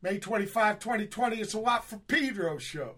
May 25, 2020. It's a Watt from Pedro show.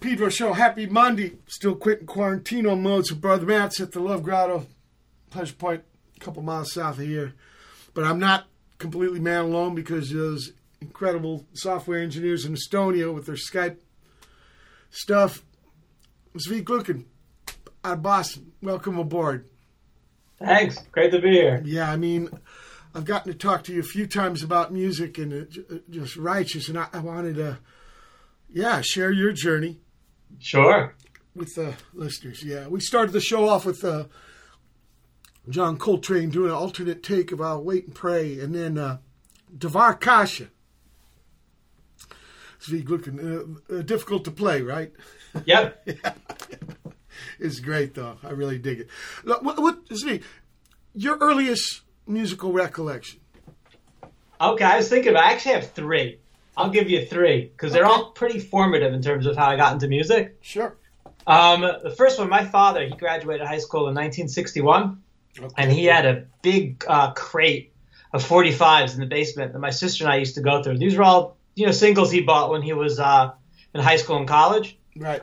Pedro show. Happy Monday. Still quitting quarantino modes with Brother Matt's at the Love Grotto, Pleasure Point, a couple miles south of here. But I'm not completely man alone because those incredible software engineers in Estonia with their Skype stuff. Zvi Gluckin out of Boston. Welcome aboard. Thanks. Great to be here. Yeah, I mean, I've gotten to talk to you a few times about music and just righteous, and I, I wanted to, yeah, share your journey. Sure. With the listeners, yeah. We started the show off with uh, John Coltrane doing an alternate take of "I'll Wait and Pray," and then uh, D'var Kasha. Zvi Gluckin uh, uh, difficult to play, right? Yep. yeah. It's great though. I really dig it. What, what Zvi, your earliest musical recollection? Okay, I was thinking. I actually have three. I'll give you three because they're all pretty formative in terms of how I got into music. Sure. Um, the first one, my father, he graduated high school in 1961, okay. and he had a big uh, crate of 45s in the basement that my sister and I used to go through. These were all, you know, singles he bought when he was uh, in high school and college. Right.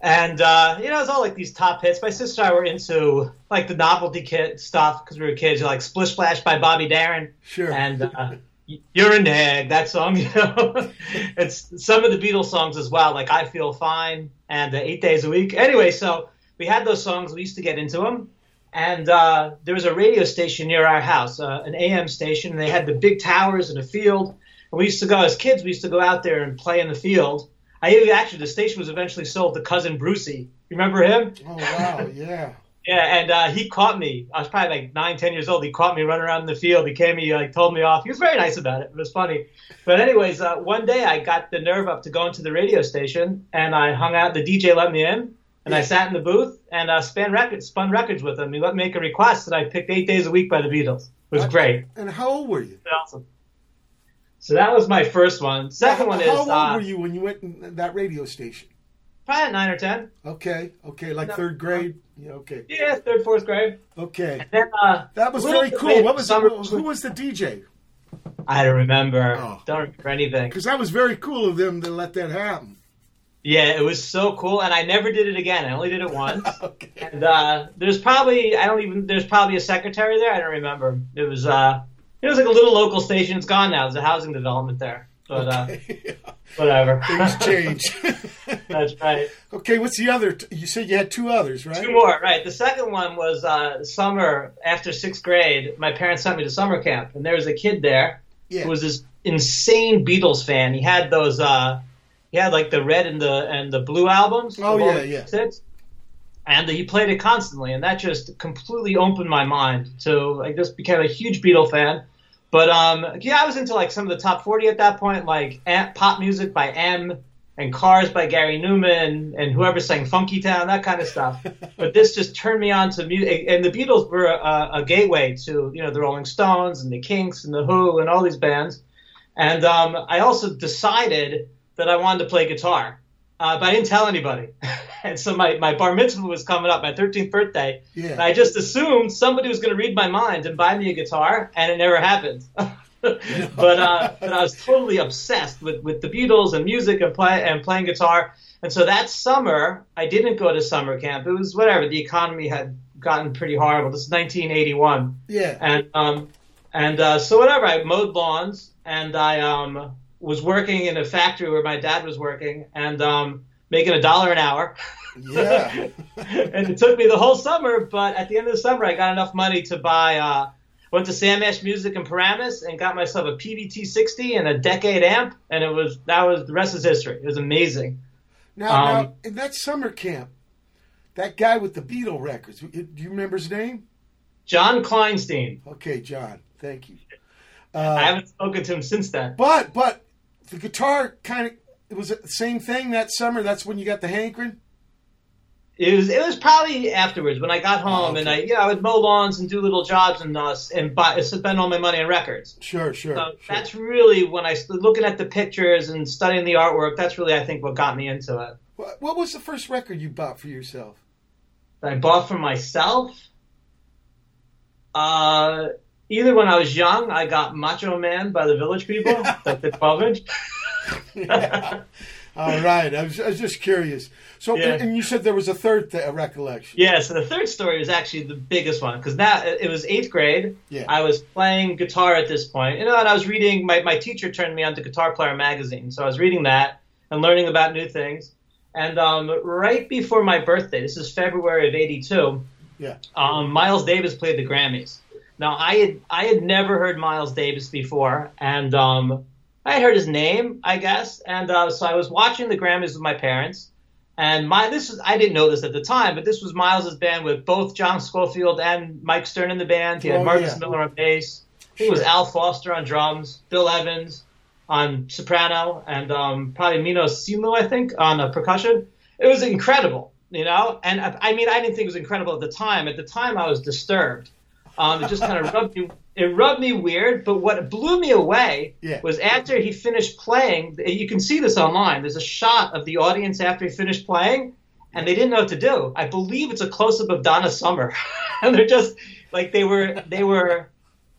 And uh, you know, it's all like these top hits. My sister and I were into like the novelty kit stuff because we were kids. Like Splish Splash by Bobby Darin. Sure. And uh, You're a Nag, that song. You know, it's some of the Beatles songs as well. Like I Feel Fine and uh, Eight Days a Week. Anyway, so we had those songs. We used to get into them. And uh, there was a radio station near our house, uh, an AM station, and they had the big towers and a field. And we used to go as kids. We used to go out there and play in the field I actually the station was eventually sold to cousin Brucie. Remember him? Oh wow, yeah. Yeah, and uh, he caught me. I was probably like nine, ten years old. He caught me running around in the field. He came, he like told me off. He was very nice about it. It was funny. But anyways, uh, one day I got the nerve up to go into the radio station, and I hung out. The DJ let me in, and. I sat in the booth and uh, spun records, spun records with him. He let me make a request, and I picked Eight Days a Week by the Beatles. It was great. And how old were you? Awesome. So that was my first one. Second one is. How old uh, were you when you went in that radio station? Probably nine or ten. Okay, okay, like no, third grade. Yeah, okay. Yeah, third, fourth grade. Okay. And then, uh, that was very cool. What was summer, who was the DJ? I don't remember. Oh. Don't remember anything. Because that was very cool of them to let that happen. Yeah, it was so cool, and I never did it again. I only did it once. okay. And uh, there's probably I don't even there's probably a secretary there. I don't remember. It was uh, it was like a little local station. It's gone now. There's a housing development there. But okay. uh, whatever. Things change. That's right. Okay, what's the other? T- you said you had two others, right? Two more, right? The second one was uh, summer after sixth grade. My parents sent me to summer camp, and there was a kid there yeah. who was this insane Beatles fan. He had those. Uh, he had like the red and the and the blue albums. Oh yeah, yeah. Six. And he played it constantly, and that just completely opened my mind to. I just became a huge Beatle fan but um, yeah, I was into like some of the top 40 at that point, like pop music by M and Cars by Gary Numan and whoever sang Funky Town, that kind of stuff. but this just turned me on to music, and the Beatles were a, a, gateway to you know the Rolling Stones and the Kinks and the Who and all these bands. And um, I also decided that I wanted to play guitar uh, but I didn't tell anybody. and so my, my bar mitzvah was coming up, my 13th birthday. Yeah. And I just assumed somebody was going to read my mind and buy me a guitar, and it never happened. but uh, but I was totally obsessed with, with the Beatles and music and play and playing guitar. And so that summer, I didn't go to summer camp. It was whatever. The economy had gotten pretty horrible. This is 1981. Yeah. And um and uh, so whatever. I mowed lawns and I um was working in a factory where my dad was working and um, making a dollar an hour. Yeah. and it took me the whole summer, but at the end of the summer, I got enough money to buy. Uh, went to Sam Ash Music in Paramus and got myself a Peavey T-60 and a Decade amp, and it was that was the rest is history. It was amazing. Now, um, now in that summer camp, that guy with the Beatle records, do you remember his name? John Kleinstein. Okay, John. Thank you. Uh, I haven't spoken to him since then. But but the guitar kind of it was the same thing that summer. That's when you got the hankering. It was it was probably afterwards when I got home oh, okay. and I yeah I would mow lawns and do little jobs and uh, and buy spend all my money on records. Sure, sure. So sure. that's really when I started looking at the pictures and studying the artwork. That's really I think what got me into it. What, what was the first record you bought for yourself? That I bought for myself. Uh, either when I was young, I got Macho Man by the Village People, like the 12 inch. Yeah. All right, I was, I was just curious. So, Yeah. and, you said there was a third th- recollection. Yeah, so the third story was actually the biggest one because now it was eighth grade. Yeah. I was playing guitar at this point, you know, and I was reading. My my teacher turned me on to Guitar Player magazine, so I was reading that and learning about new things. And um, right before my birthday, this is February of '82. Yeah. Um, Miles Davis played the Grammys. Now I had I had never heard Miles Davis before, and um, I had heard his name, I guess, and uh, so I was watching the Grammys with my parents. And my this is I didn't know this at the time, but this was Miles's band with both John Scofield and Mike Stern in the band. He had Oh, Marcus yeah. Miller on bass. I think it was Al Foster on drums, Bill Evans on soprano, and um, probably Mino Simo, I think, on uh, percussion. It was incredible, you know. And I, I mean, I didn't think it was incredible at the time. At the time, I was disturbed. Um, it just kind of rubbed me. It rubbed me weird. But what blew me away Yeah. was after he finished playing. You can see this online. There's a shot of the audience after he finished playing, and they didn't know what to do. I believe it's a close up of Donna Summer, and they're just like they were. They were.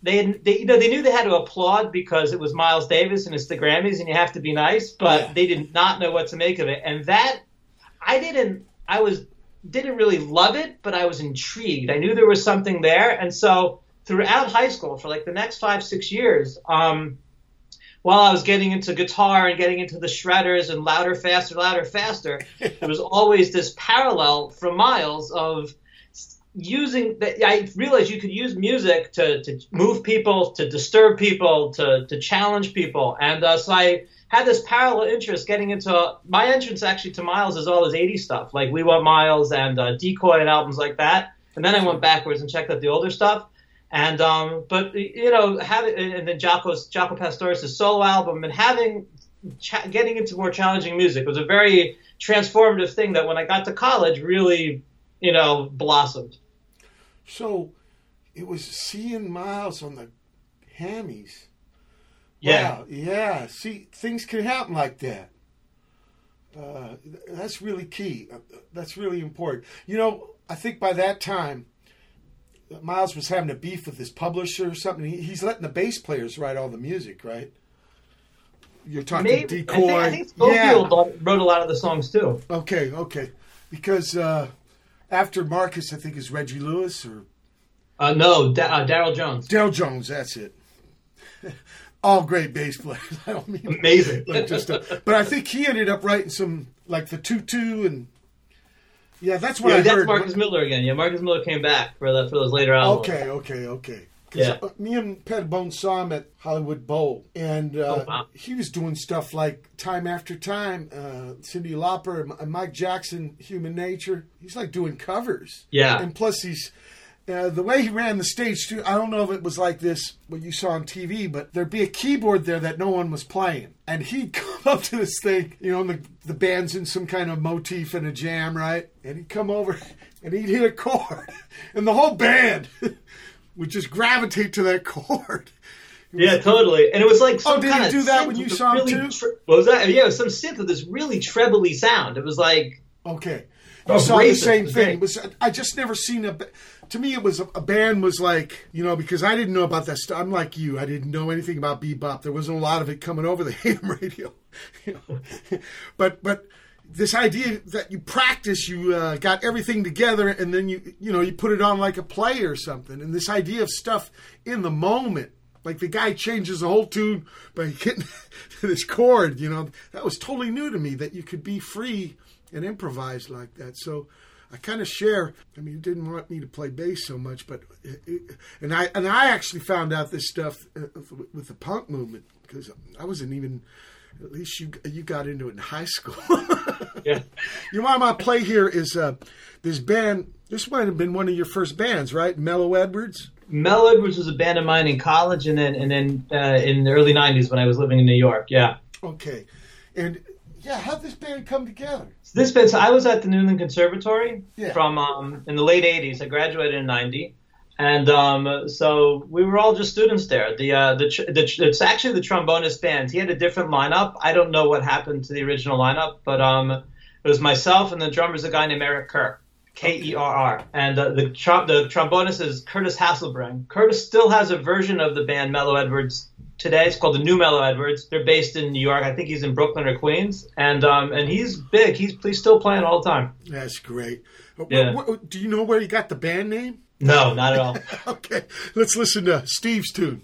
They, had, they, you know, they knew they had to applaud because it was Miles Davis and it's the Grammys and you have to be nice, but Yeah. they did not know what to make of it. And that, I didn't, I was, didn't really love it, but I was intrigued. I knew there was something there. And so throughout high school, for like the next five, six years, um, while I was getting into guitar and getting into the shredders and louder, faster, louder, faster, there was always this parallel from Miles of using that I realized you could use music to, to move people, to disturb people, to, to challenge people. And uh, so I had this parallel interest getting into my entrance actually to Miles is all his 80s stuff, like We Want Miles and uh, Decoy and albums like that. And then I went backwards and checked out the older stuff. And um, but you know, having and then Jaco's Jaco Pastorius' solo album and having cha- getting into more challenging music was a very transformative thing that when I got to college really you know blossomed. So, it was seeing Miles on the Grammys. Yeah. Wow, yeah. See, things can happen like that. Uh, that's really key. Uh, That's really important. You know, I think by that time, Miles was having a beef with his publisher or something. He, he's letting the bass players write all the music, right? You're talking Maybe I decoy. think, I think Scofield wrote a lot of the songs too. Okay, okay. Because uh, after Marcus, I think is Reggie Lewis or Uh, no, da- uh, Darryl Jones. Darryl Jones. That's it. All great bass players. I don't mean Amazing. like just, uh, but I think he ended up writing some like the tutu and yeah, that's what Yeah, I that's heard. Marcus Miller again. Yeah, Marcus Miller came back for the, for those later albums. Okay, okay, okay. Yeah. uh, me and Pat Bone saw him at Hollywood Bowl, and uh, Oh, wow. he was doing stuff like Time After Time, uh, Cyndi Lauper, Mike Jackson, Human Nature. He's like doing covers. Yeah. And plus, he's uh, the way he ran the stage too. I don't know if it was like this what you saw on TV, but there'd be a keyboard there that no one was playing, and he'd come up to this thing, you know, and the the band's in some kind of motif and a jam, right? And he'd come over and he'd hit a chord, and the whole band would just gravitate to that chord. Yeah, totally. And it was like some Oh, did he kind of do that when you saw him too? tre- what was that? Yeah, it was some synth with this really trebly sound. It was like Okay. Oh, You saw great. the same thing. It was I just never seen a. To me, it was a, a band was like you know because I didn't know about that stuff. I'm like you. I didn't know anything about bebop. There wasn't a lot of it coming over the ham radio. You know? but but this idea that you practice, you uh, got everything together, and then you you know you put it on like a play or something. And this idea of stuff in the moment. Like the guy changes the whole tune by hitting this chord, you know, that was totally new to me that you could be free and improvise like that. So I kind of share. I mean, he didn't want me to play bass so much, but and I and I actually found out this stuff uh, with the punk movement because I wasn't even. At least you you got into it in high school. yeah. you know, my play here is uh, this band. This might have been one of your first bands, right? Mellow Edwards. Mel Edwards was a band of mine in college, and then and then uh, in the early '90s when I was living in New York. Yeah. Okay, and yeah, how'd this band come together? So this band. So I was at the New England Conservatory Yeah. from um, in the late '80s. I graduated in '90, and um, so we were all just students there. The uh, the, the it's actually the trombonist band. He had a different lineup. I don't know what happened to the original lineup, but um, it was myself and the drummer's a guy named Eric Kerr. K E R R. And uh, the tr- the trombonist is Curtis Hasselbring. Curtis still has a version of the band Mellow Edwards today. It's called the New Mellow Edwards. They're based in New York. I think he's in Brooklyn or Queens. And um, and he's big. He's he's still playing all the time. That's great. Yeah. What- what- do you know where you got the band name? No, not at all. Okay, let's listen to Steve's tune.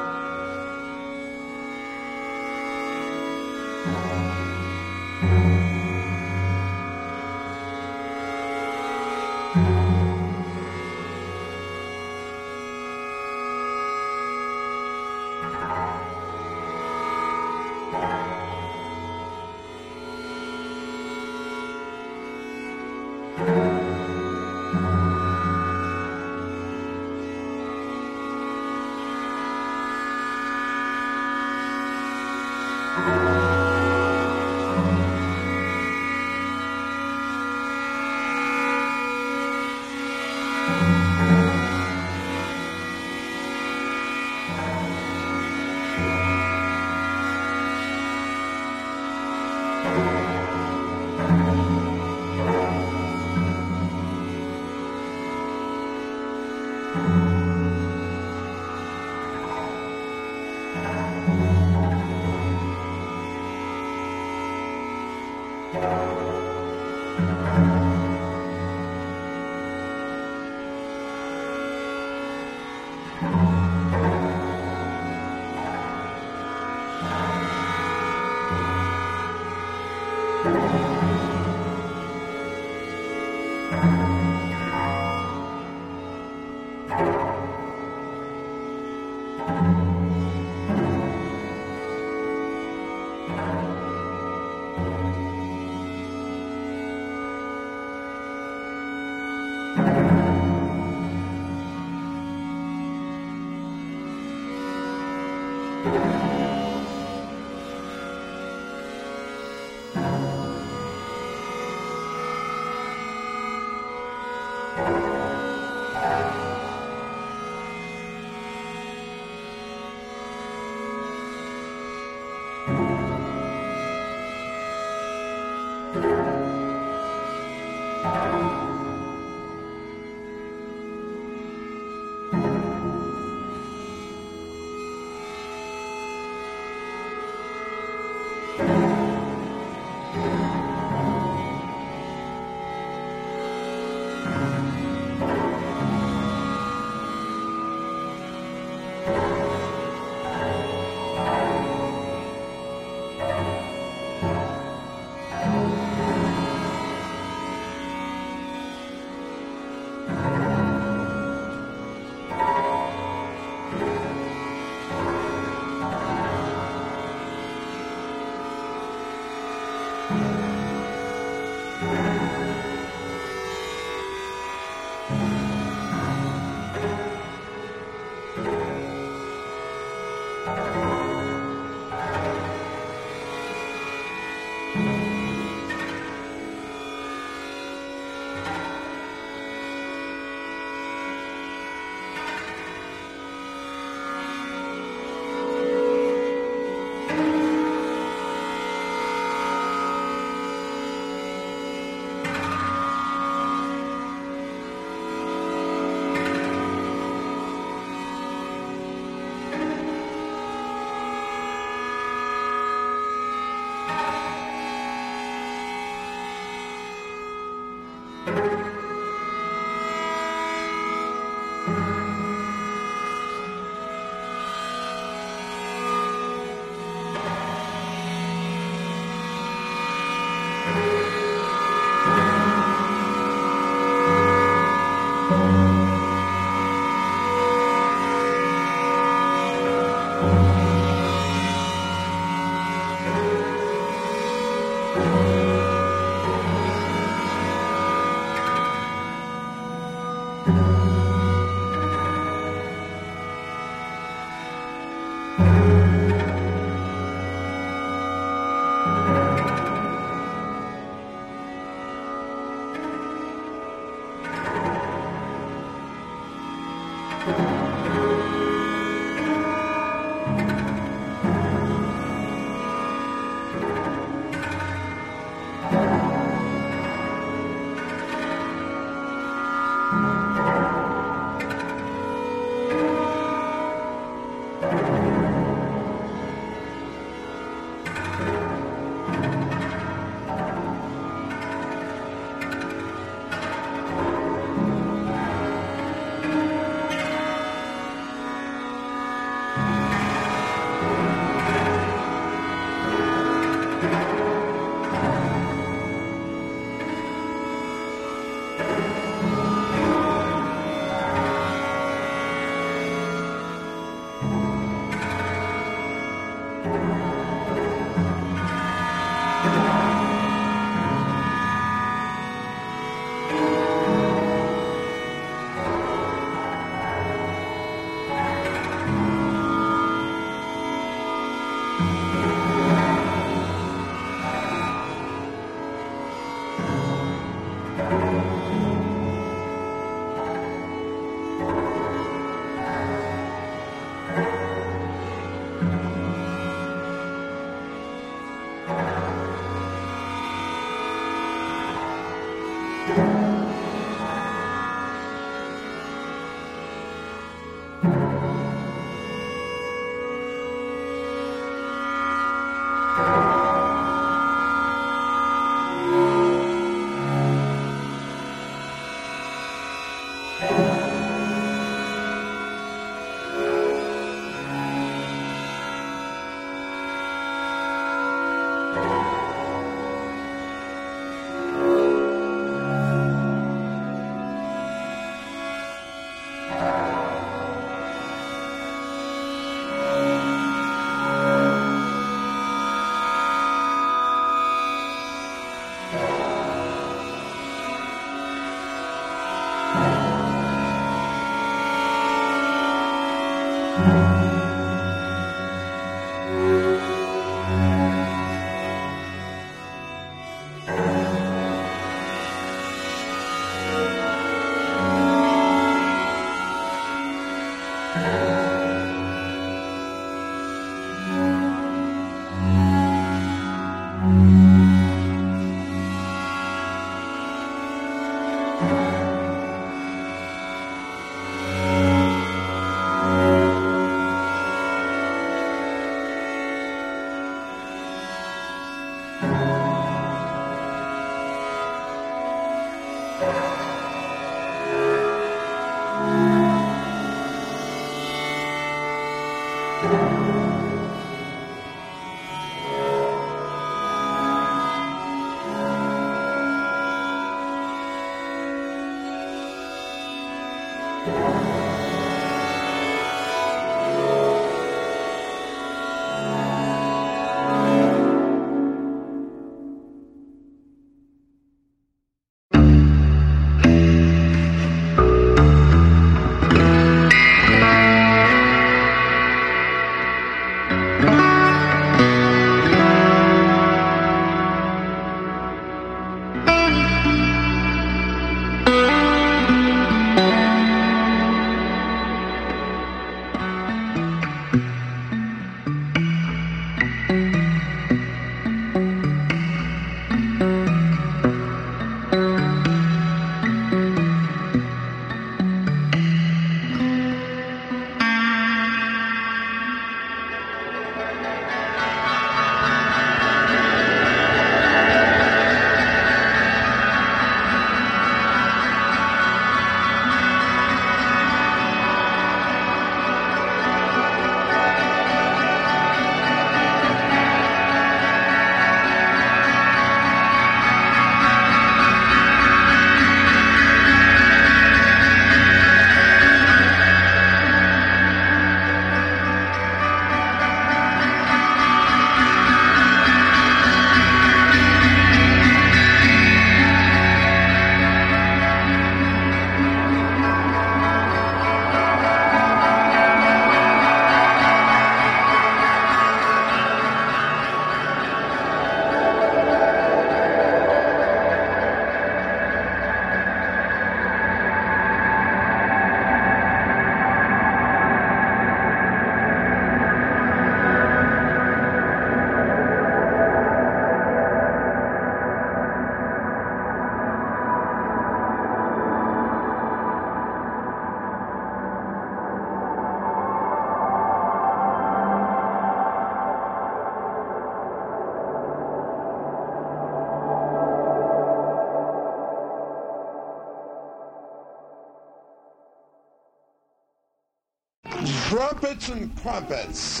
And crumpets.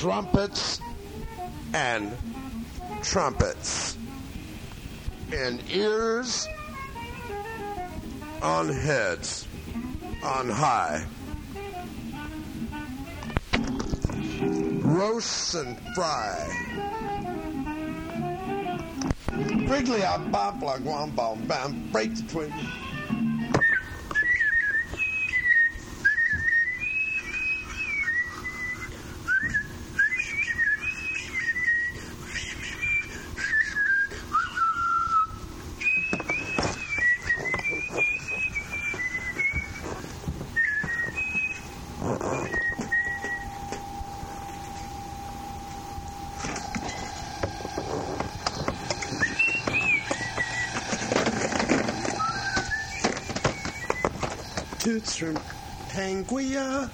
Trumpets and trumpets. And ears on heads on high. Roast and fry. Wrigley, I bop like one bomb, bam, break the twig. Toots from Tanguia.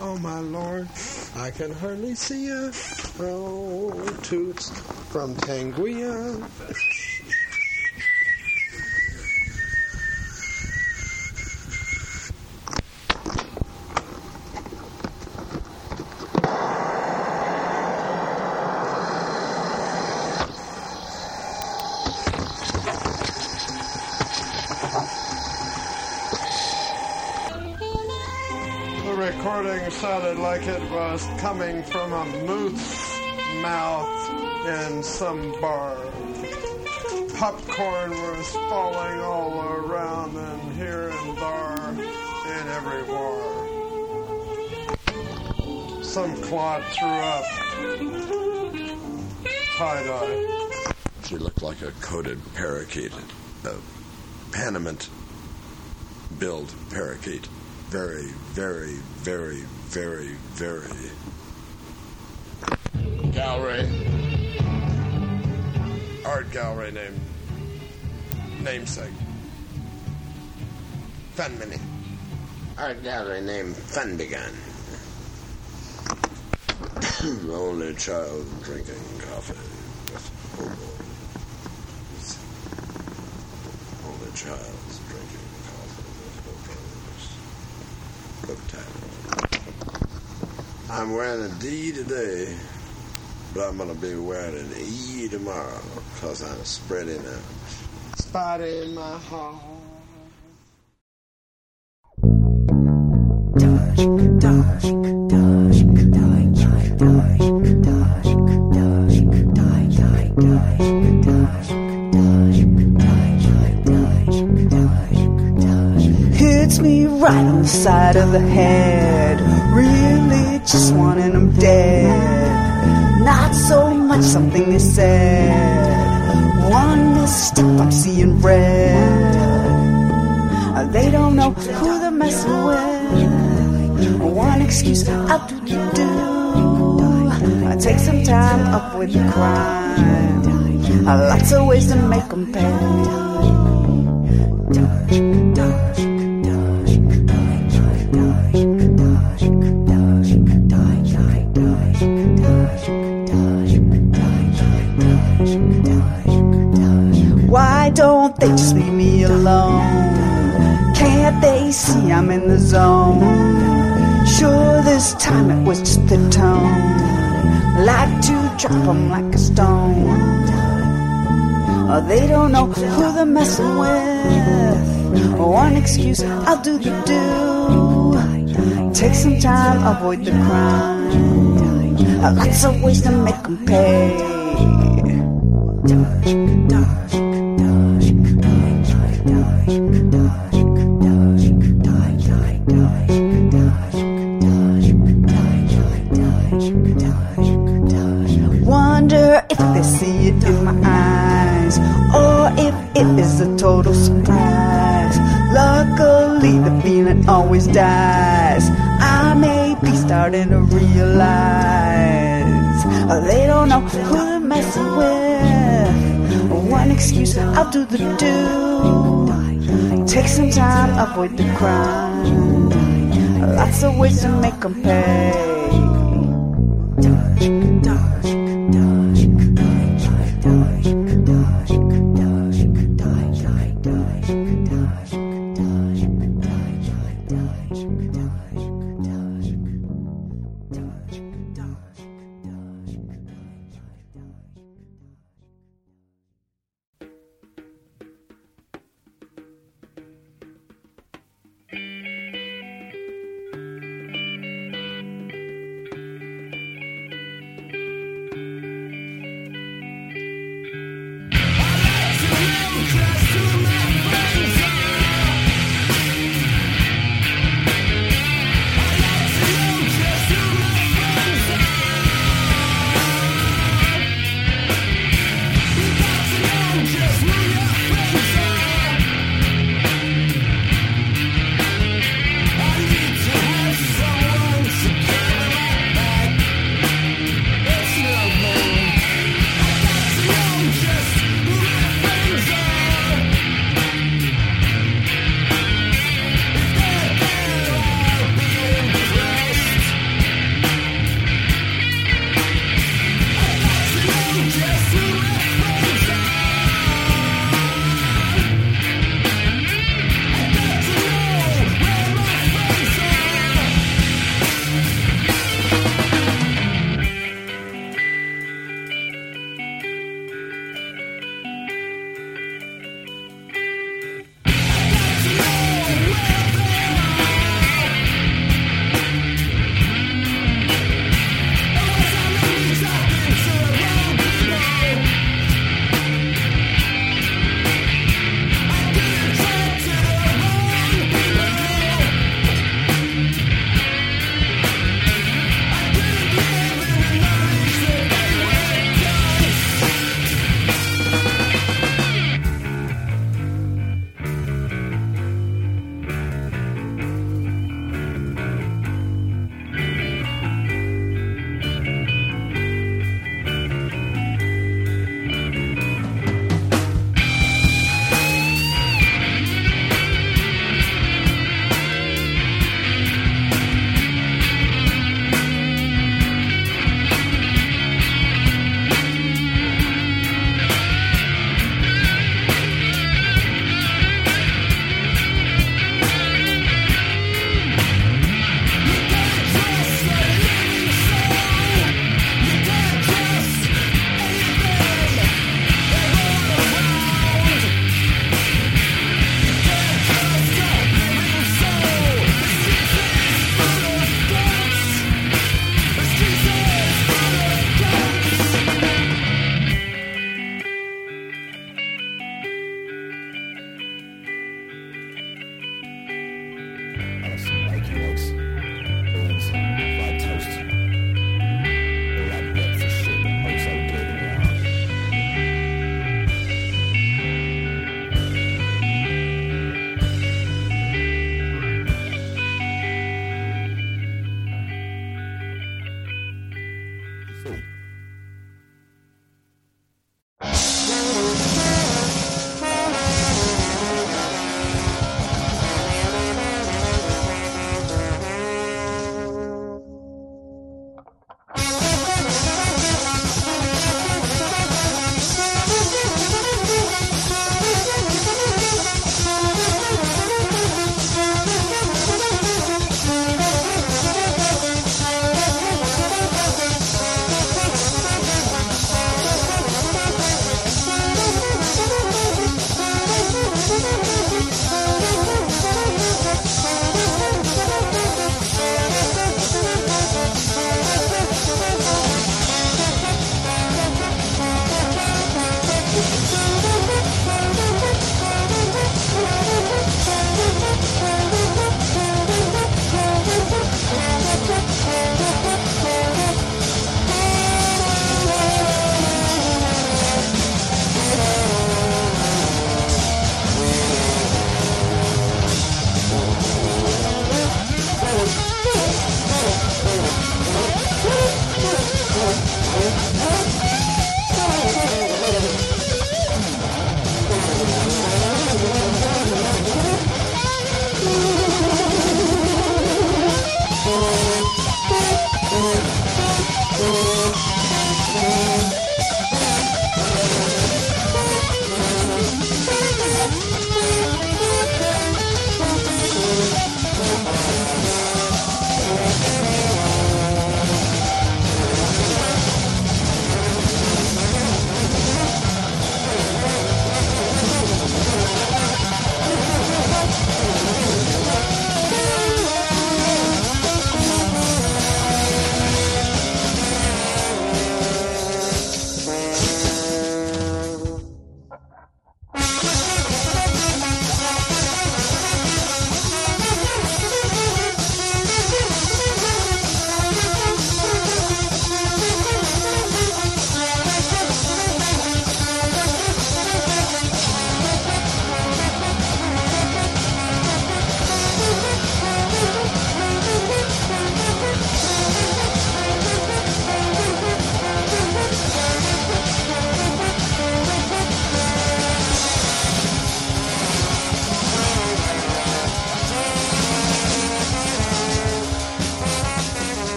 Oh my lord, I can hardly see ya. Oh, Toots from Tanguia. Like it was coming from a moose mouth in some bar. Popcorn was falling all around and here and there and everywhere. Some clod threw up. Tie dye. She looked like a coated parakeet, a Panamint billed parakeet. Very, very, very, very, very. gallery, art gallery name. namesake, Funmini. Art gallery named Funbegun. Only child drinking coffee with hobos. Only child's drinking coffee with hobos. Hotel. I'm wearing a D today, but I'm gonna be wearing an E tomorrow because I'm spreading out. Spot in my heart. Hits me right on the side of the head. Really just seeing red. They don't know who they're messing with. One excuse, I'll do do do. I take some time up with the crime. Lots of ways to make them pay. They just leave me alone? Can't they see I'm in the zone? Sure, this time it was just the tone. Like to drop 'em like a stone. Oh, they don't know who they're messing with. One excuse, I'll do the do. Take some time, avoid the crime. Lots of ways to make 'em pay. I'll do the do. Take some time, avoid the crime. Lots of ways to make them pay.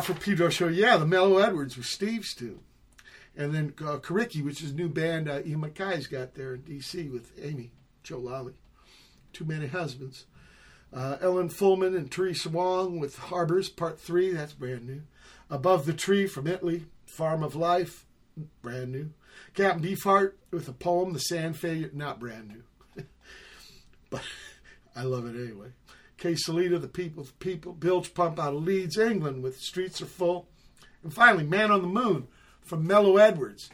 For Pedro Show, yeah, the Mellow Edwards were Steve's too. And then uh, Coriky, which is a new band uh, Ian MacKaye's got there in D.C. with Amy Joe Lally. Too Many Husbands. Uh, Ellen Fullman and Theresa Wong with Harbors, Part 3, that's brand new. Above the Tree from Italy, Farm of Life, brand new. Captain Beefheart with a poem, The Sand Failure, not brand new. but I love it anyway. Ksolita, The People's People, Bilge Pump out of Leeds, England with Streets Are Full. And finally, Man on the Moon from Mellow Edwards.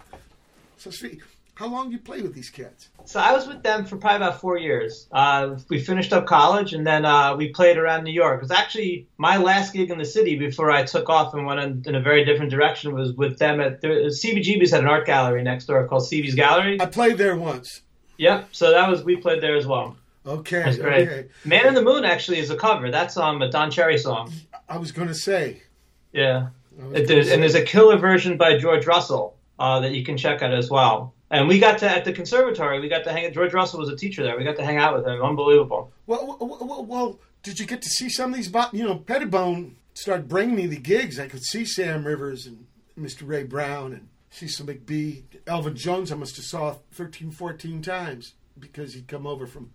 So, Steve, how long you play with these cats? So I was with them for probably about four years. Uh, we finished up college and then uh, we played around New York. It was actually my last gig in the city before I took off and went in, in a very different direction. Was with them at the, CBGB's had an art gallery next door called CB's Gallery. I played there once. Yep. So that was we played there as well. Okay, That's great. okay. Man in the Moon actually is a cover. That's um, a Don Cherry song. I was going to say. Yeah. Gonna there's, say- and there's a killer version by George Russell uh, that you can check out as well. And we got to at the conservatory. We got to hang. George Russell was a teacher there. We got to hang out with him. Unbelievable. Well, well, well, well, did you get to see some of these? bo- You know, Pettibone started bringing me the gigs. I could see Sam Rivers and Mr. Ray Brown and Cecil McBee. Elvin Jones, I must have saw 13, 14 times because he'd come over from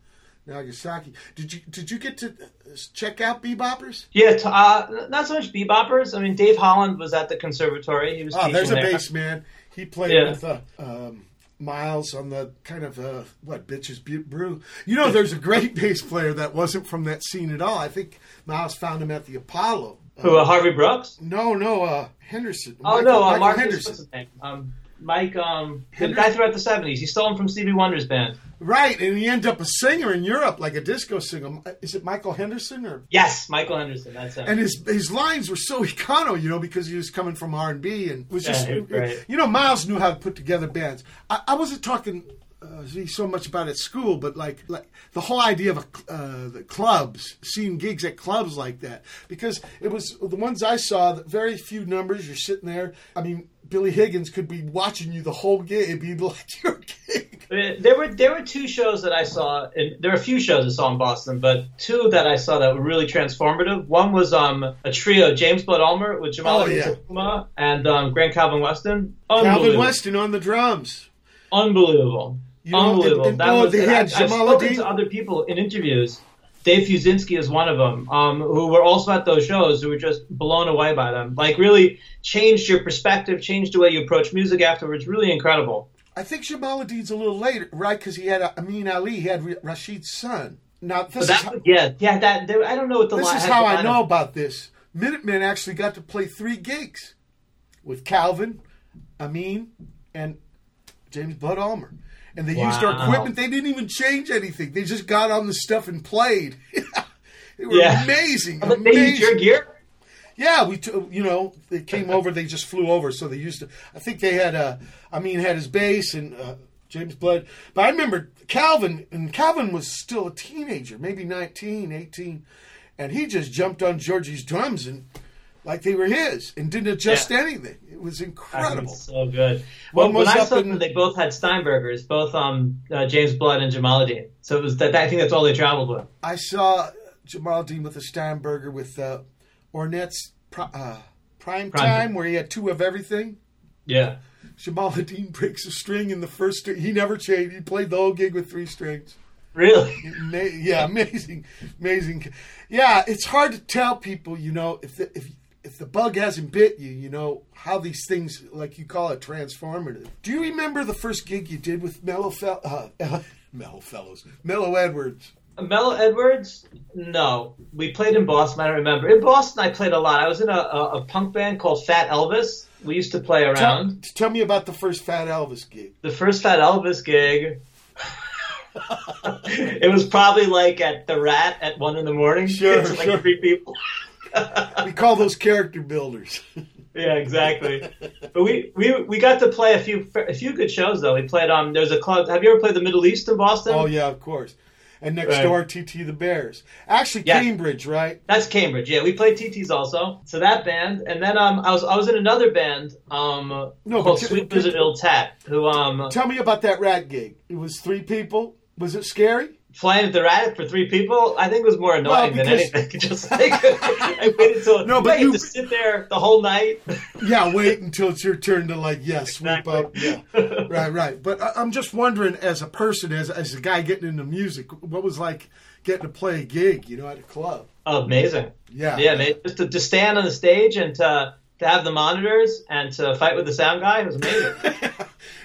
Nagasaki. Did you did you get to uh, check out Beboppers? Yeah, uh, not so much beboppers. I mean, Dave Holland was at the conservatory. He was Oh, there's a there. bass man. He played Yeah. with uh, um, Miles on the kind of uh, what bitches brew. You know, there's a great bass player that wasn't from that scene at all. I think Miles found him at the Apollo. Who? Uh, Harvey Brooks? No, no, uh, Henderson. Oh Michael- no, uh, Michael Marcus. Henderson. What's his name? Um, Mike. Um, the guy throughout the '70s. He stole him from Stevie Wonder's band. Right, and he ended up a singer in Europe, like a disco singer. Is it Michael Henderson or? Yes, Michael Henderson. That's him. And his his lines were so econo, you know, because he was coming from R and B, and was just, was great. you know, Miles knew how to put together bands. I, I wasn't talking uh, so much about at school, but like like the whole idea of a, uh, the clubs, seeing gigs at clubs like that, because it was the ones I saw. Very few numbers. You're sitting there. I mean, Billy Higgins could be watching you the whole gig. It'd be like your There were there were two shows that I saw. And there were a few shows I saw in Boston, but two that I saw that were really transformative. One was um, a trio: James Blood Ulmer with Jamal Oh, yeah. And um, Grant Calvin Weston. Calvin Weston on the drums. Unbelievable. You know, Unbelievable. and- and- that oh, was, they had I've, I've spoken to other people in interviews. Dave Fiuczynski is one of them, um, who were also at those shows who were just blown away by them. Like, really changed your perspective, changed the way you approach music afterwards. Really incredible. I think Jamaaladeen's a little later, right? Because he had uh, Amin Ali, he had Rashied's son. Now this But is that, how, yeah, yeah. That I don't know what the this line. is how I know of- about this. Minutemen actually got to play three gigs with Calvin, Amin, and James Blood Ulmer. And they used our equipment. They didn't even change anything. They just got on the stuff and played. they were Yeah. amazing. But they used your amazing. gear. Yeah, we t- you know they came over. They just flew over, so they used to. I think they had uh, I mean had his bass and uh, James Blood, but I remember Calvin and Calvin was still a teenager, maybe 19, 18, and he just jumped on Georgie's drums and like they were his and didn't adjust Yeah. anything. It was incredible. was so good. Well, when I saw in- them, they both had Steinbergers, both um, uh, James Blood and Jamaaladeen. So it was that. I think that's all they traveled with. I saw Jamaaladeen with a Steinberger with uh, Ornette's pri- uh, prime, Prime time, where he had two of everything. Yeah. Jamaaladeen breaks a string in the first string. He never changed. He played the whole gig with three strings. Really. Yeah, amazing, amazing. Yeah, it's hard to tell people, you know, if the, if if the bug hasn't bit you, you know how these things, like you call it, transformative. Do you remember the first gig you did with Mellow Fel- uh, Mellow Fellows, Mellow Edwards? Mellow Edwards? No. We played in Boston, I don't remember. In Boston, I played a lot. I was in a, a, a punk band called Fat Elvis. We used to play Tell, around. tell me about the first Fat Elvis gig. The first Fat Elvis gig, it was probably like at the Rat at one in the morning. Sure, It's like sure. three people. We call those character builders. Yeah, exactly. but we, we we got to play a few a few good shows though. We played um. There's a club. Have you ever played the Middle East in Boston? oh yeah, of course. And next Right. door, TT the Bears. Actually, Yeah. Cambridge, right? That's Cambridge. Yeah, we played TTs also. So that band, and then um, I was I was in another band um No, called but- Sweet Ill Tat, who um Tell me about that rat gig. It was three people. Was it scary? Flying at the Raddick for three people, I think was more annoying than because- anything. Just like I waited till No, but I you- had to sit there the whole night. Yeah, wait until it's your turn to like, yeah, sweep Exactly. up. Yeah, right, right. But I, I'm just wondering, as a person, as as a guy getting into music, what was like getting to play a gig, you know, at a club? Oh, amazing. Yeah, Yeah, man. Just to, to stand on the stage and to to have the monitors and to fight with the sound guy was amazing.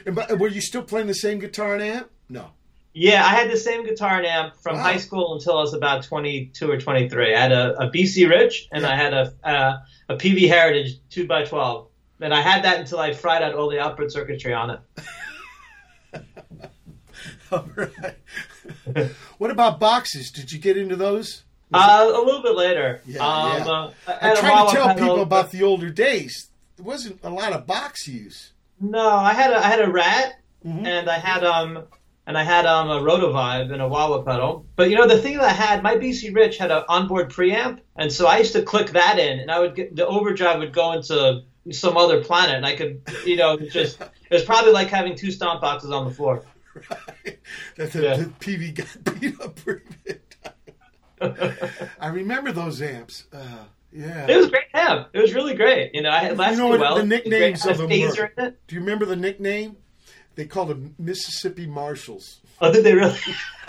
And, but were you still playing the same guitar and amp? No. Yeah, I had the same guitar and amp from Wow. high school until I was about 22 or 23. I had a, a BC Rich and Yeah. I had a uh, a Peavey Heritage 2x12. And I had that until I fried out all the output circuitry on it. All right. what about boxes? Did you get into those? Uh, a little bit later. Yeah, um, yeah. Uh, I had a try to tell pedal, people about the older days. There wasn't a lot of box use. No, I had a I had a rat Mhm. and I had um and I had um a Rotovibe and a Wawa pedal. But you know the thing that I had, my BC Rich had an onboard preamp, and so I used to click that in, and I would get the overdrive would go into some other planet, and I could you know just it was probably like having two stomp boxes on the floor. Right. That the, Yeah. the Peavey got beat up pretty big. I remember those amps. Uh, yeah. It was a great amp. It was really great. You know, I had last know what well. the nicknames of them were? Do you remember the nickname? They called them Mississippi Marshals. Oh, did they really?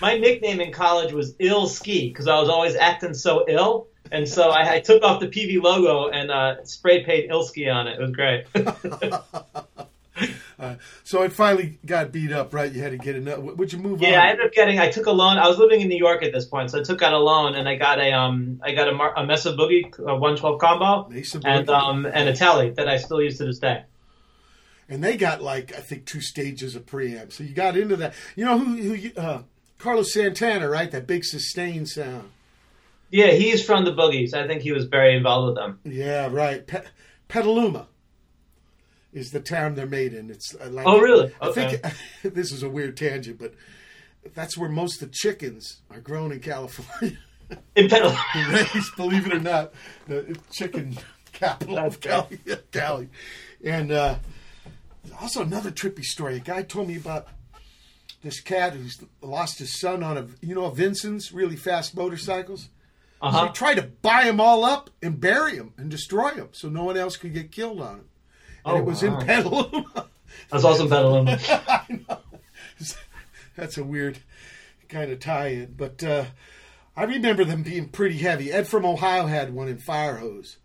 My nickname in college was Ill Ski because I was always acting so ill, and so I, I took off the Peavey logo and uh, spray paint Ill Ski on it. It was great. Uh, so it finally got beat up, right? You had to get another. Would you move yeah, on? I ended up getting. I took a loan. I was living in New York at this point, so I took out a loan and I got a um I got a, Mar- a Mesa Boogie a 112 combo Mesa and Boogie. um and a tally that I still use to this day. And they got like I think two stages of preamp. So you got into that. You know who? who uh, Carlos Santana, right? That big sustained sound. Yeah, he's from the Boogies. I think he was very involved with them. Yeah, right. Pe- Petaluma is the town they're made in. It's uh, like, Oh, really? I Okay. think this is a weird tangent, but that's where most of the chickens are grown in California. In Petaluma, raised, believe it or not, the chicken capital of That's Cali. Cali. And uh, also another trippy story. A guy told me about this cat who's lost his son on a, you know, Vincent's really fast motorcycles. So uh-huh. he tried to buy them all up and bury them and destroy them so no one else could get killed on them. And Oh, it was wow. in Petaluma. That's awesome, Petaluma. I know. That's a weird kind of tie-in, but uh, I remember them being pretty heavy. Ed from Ohio had one in fIREHOSE,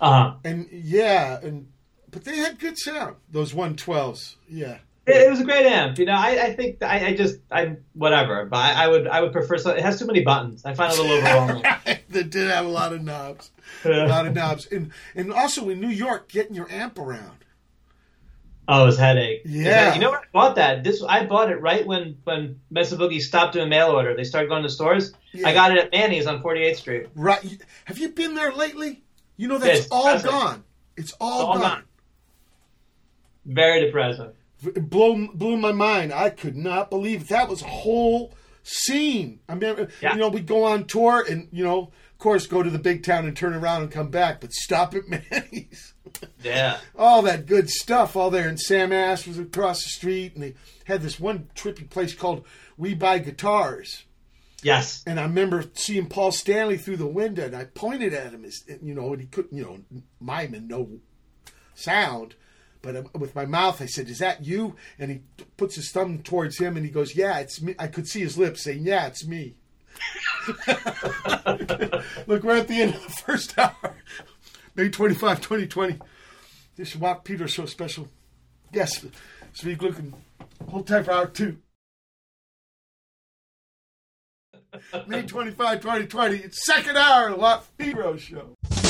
Uh-huh. and yeah, and but they had good sound. Those one twelves, yeah. It, it was a great amp. You know, I, I think I, I just I whatever, but I, I would I would prefer something. It has too many buttons. I find it a little overwhelming. they did have a lot of knobs, a lot of knobs, and and also in New York, getting your amp around. Oh, his headache. Yeah. You know where I bought that? This I bought it right when when Mesa Boogie stopped doing mail order. They started going to stores. Yeah. I got it at Manny's on 48th Street. Right? Have you been there lately? You know that's Yes, all gone. It's all, all gone. gone. Very depressing. It blew blew my mind. I could not believe it. that was a whole scene. I mean, uh, Yeah. you know, we'd go on tour and you know, of course, go to the big town and turn around and come back, but stop at Manny's. Yeah. all that good stuff all there. And Sam Ash was across the street, and they had this one trippy place called We Buy Guitars. Yes. And I remember seeing Paul Stanley through the window, and I pointed at him, as, you know, and he couldn't, you know, mime and no sound. But um, with my mouth, I said, "Is that you?" And he puts his thumb towards him, and he goes, "Yeah, it's me." I could see his lips saying, "Yeah, it's me." Look, we're at the end of the first hour, May 25, 2020. This is Watt Peter so special. Yes, Speak looking. Hold tight for hour two. May 25, 2020. It's second hour of the Watt Pedro Show.「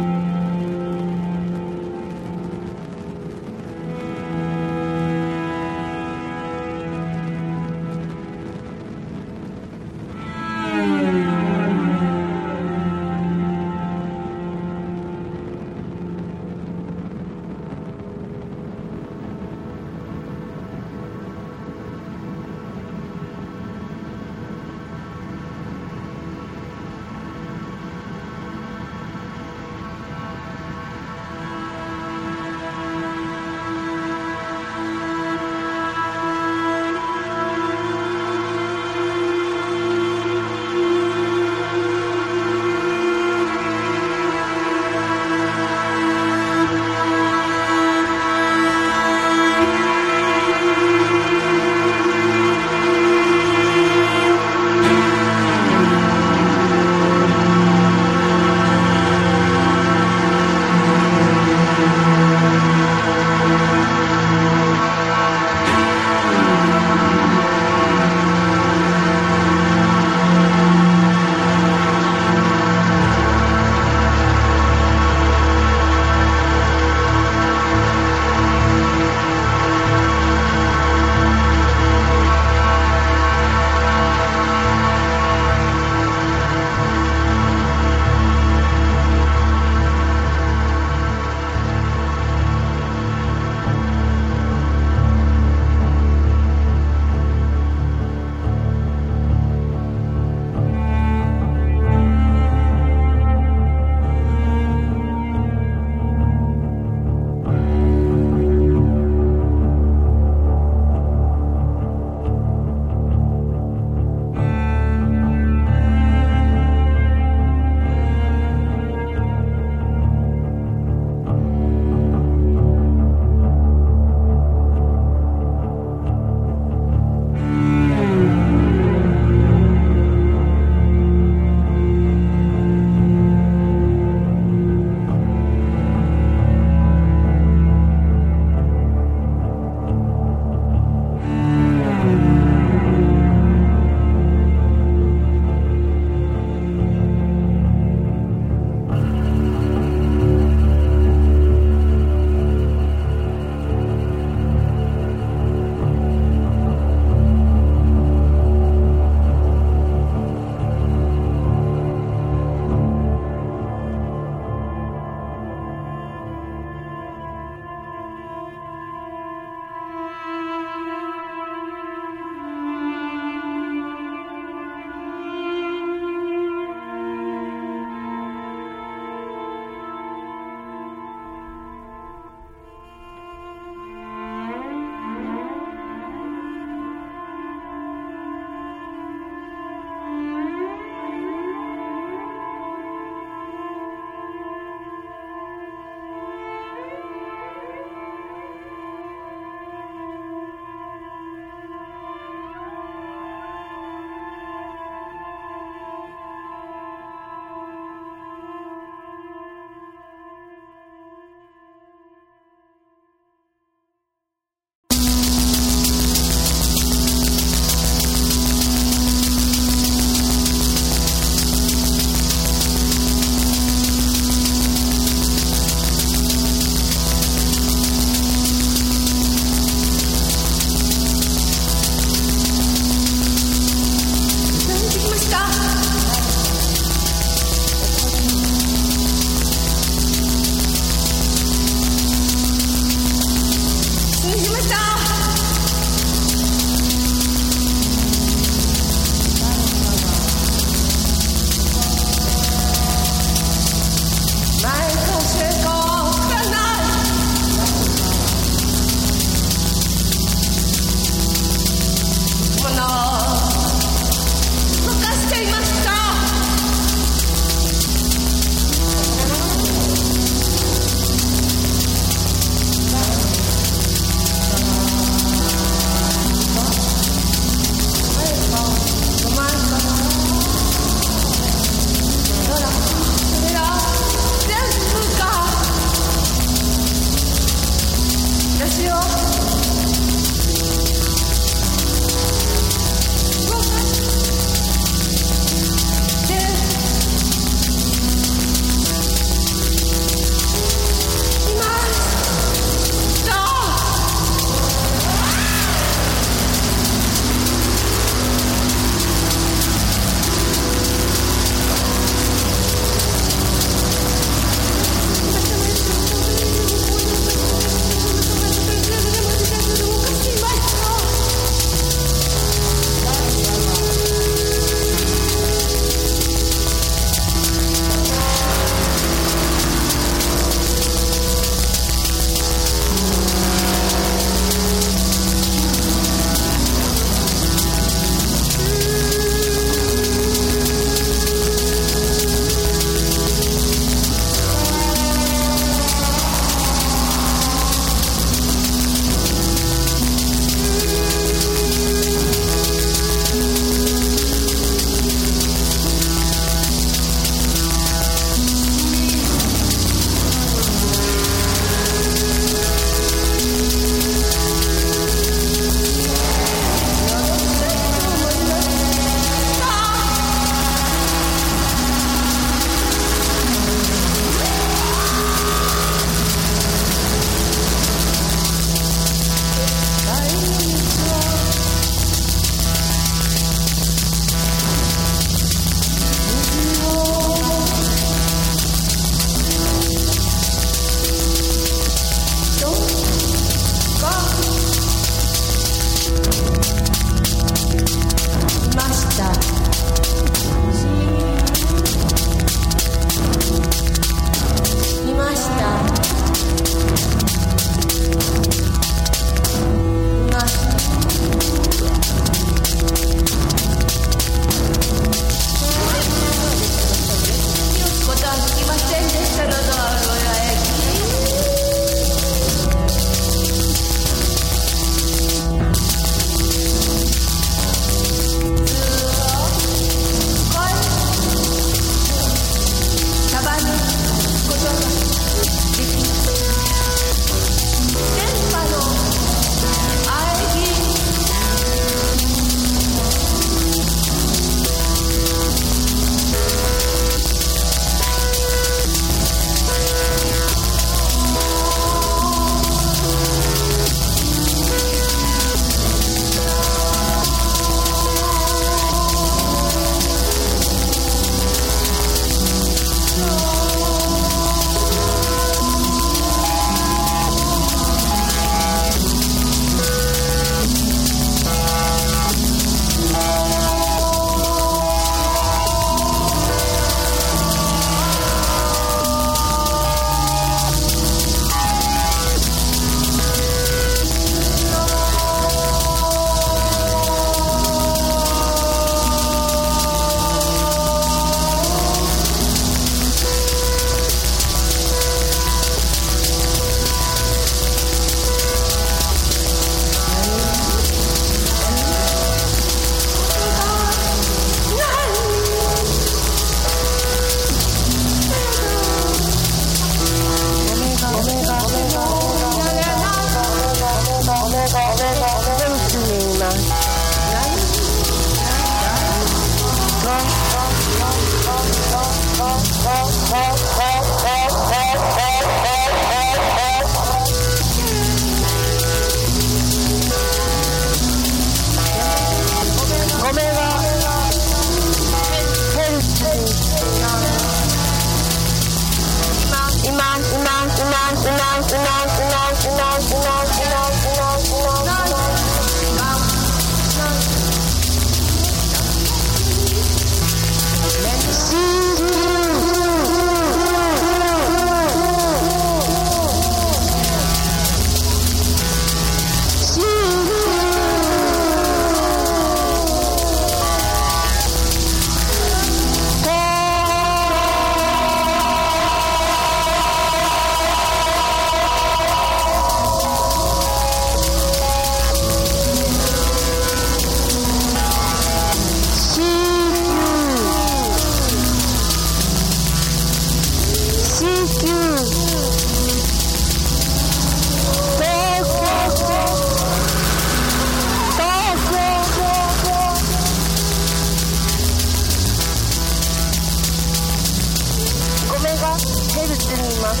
ヘルツにいます。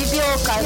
1秒間。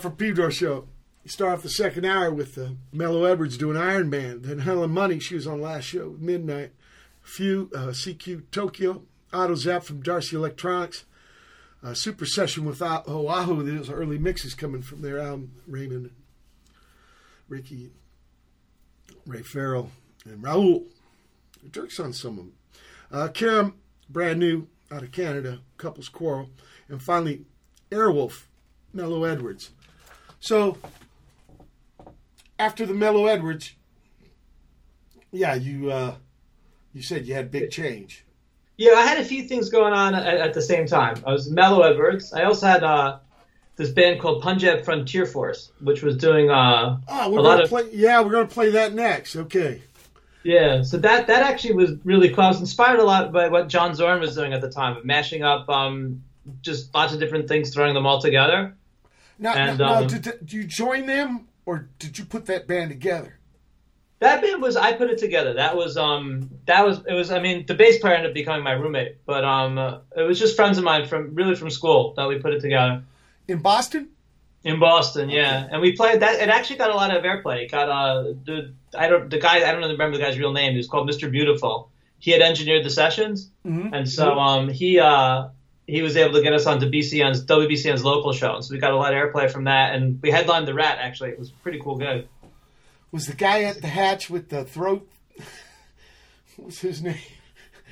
For Pedro show. You start off the second hour with uh, Edwards doing Iron Man. Then Helen Money, she was on last show, Midnight. Phew, uh, CQ Tokyo. Auto Zap from Darcy Electronics. Uh, Supersession with Ah- Oahu. There's early mixes coming from their album. Raymond, Ricky, Ray Farrell, and Raul. Dirk's on some of them. Uh, brand new out of Canada, Couples Quarrel. And finally, Airwolf, Mellow Edwards. So, after the Mellow Edwards, yeah, you uh, you said you had big change. Yeah, I had a few things going on at, at the same time. I was Mellow Edwards. I also had uh, this band called Punjab Frontier Force, which was doing uh, Oh, we're a lot of play. Yeah, we're gonna play that next. Okay. Yeah, so that that actually was really cool. I was inspired a lot by what John Zorn was doing at the time, of mashing up um, just lots of different things, throwing them all together. Now, And, now, um, did, did you join them or did you put that band together? That band was I put it together. That was um that was it was I mean the bass player ended up becoming my roommate, but um uh, it was just friends of mine from really from school that we put it together In Boston? in Boston. Yeah, and we played that. It actually got a lot of airplay. It got uh the I don't the guy I don't remember the guy's real name. He was called Mr. Beautiful. He had engineered the sessions, and so um he uh he was able to get us onto BCN's WBCN's local show, and so we got a lot of airplay from that, and we headlined the Rat. Actually, it was a pretty cool gig. Was the guy at the hatch with the throat? what was his name?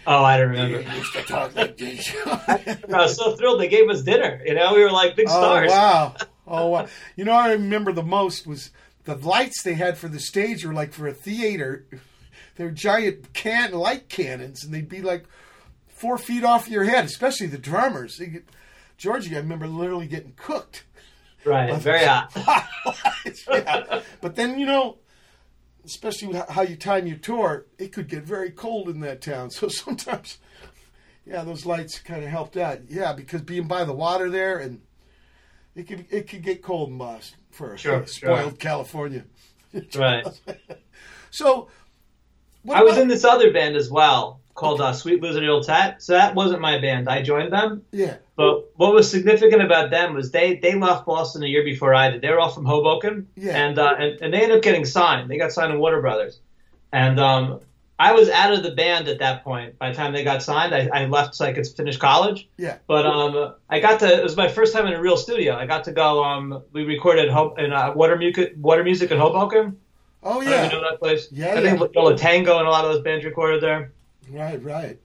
Oh, I don't remember. used to talk like this. I was so thrilled they gave us dinner. You know, we were like big oh stars. wow! Oh wow! You know, what I remember the most was the lights they had for the stage were like for a theater. They're giant can light cannons, and they'd be like four feet off your head. Especially the drummers. Get, Georgie, I remember literally getting cooked. Right, very hot. yeah. But then you know, especially with how you time your tour, it could get very cold in that town. So sometimes, yeah, those lights kind of helped out. Yeah, because being by the water there, and it could it could get cold in Boston for Sure, spoiled sure. California. Right. So, what I was about- in this other band as well called uh, Sweet Lizard Illtet. So that wasn't my band. I joined them. Yeah, But what was significant about them was they they left Boston a year before I did. They were all from Hoboken, Yeah. and uh, and and they ended up getting signed. They got signed to Warner Brothers, and um, I was out of the band at that point. By the time they got signed, I, I left so I could finish college. yeah. But um, I got to. It was my first time in a real studio. I got to go. Um, we recorded in uh, Water Music, Water Music in Hoboken. Oh I yeah. you know that place. Yeah, I think yeah. Yo La Tengo and a lot of those bands recorded there. Right, right.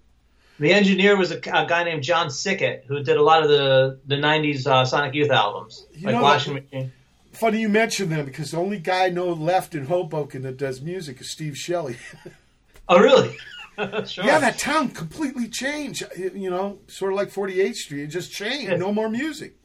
The engineer was a, a guy named John Siket, who did a lot of the the '90s uh, Sonic Youth albums, You like know Washing Machine. Funny you mention them because the only guy I know left in Hoboken that does music is Steve Shelley. Oh, really? sure. Yeah, that town completely changed. You know, sort of like 48th Street. It just changed. Yeah. No more music.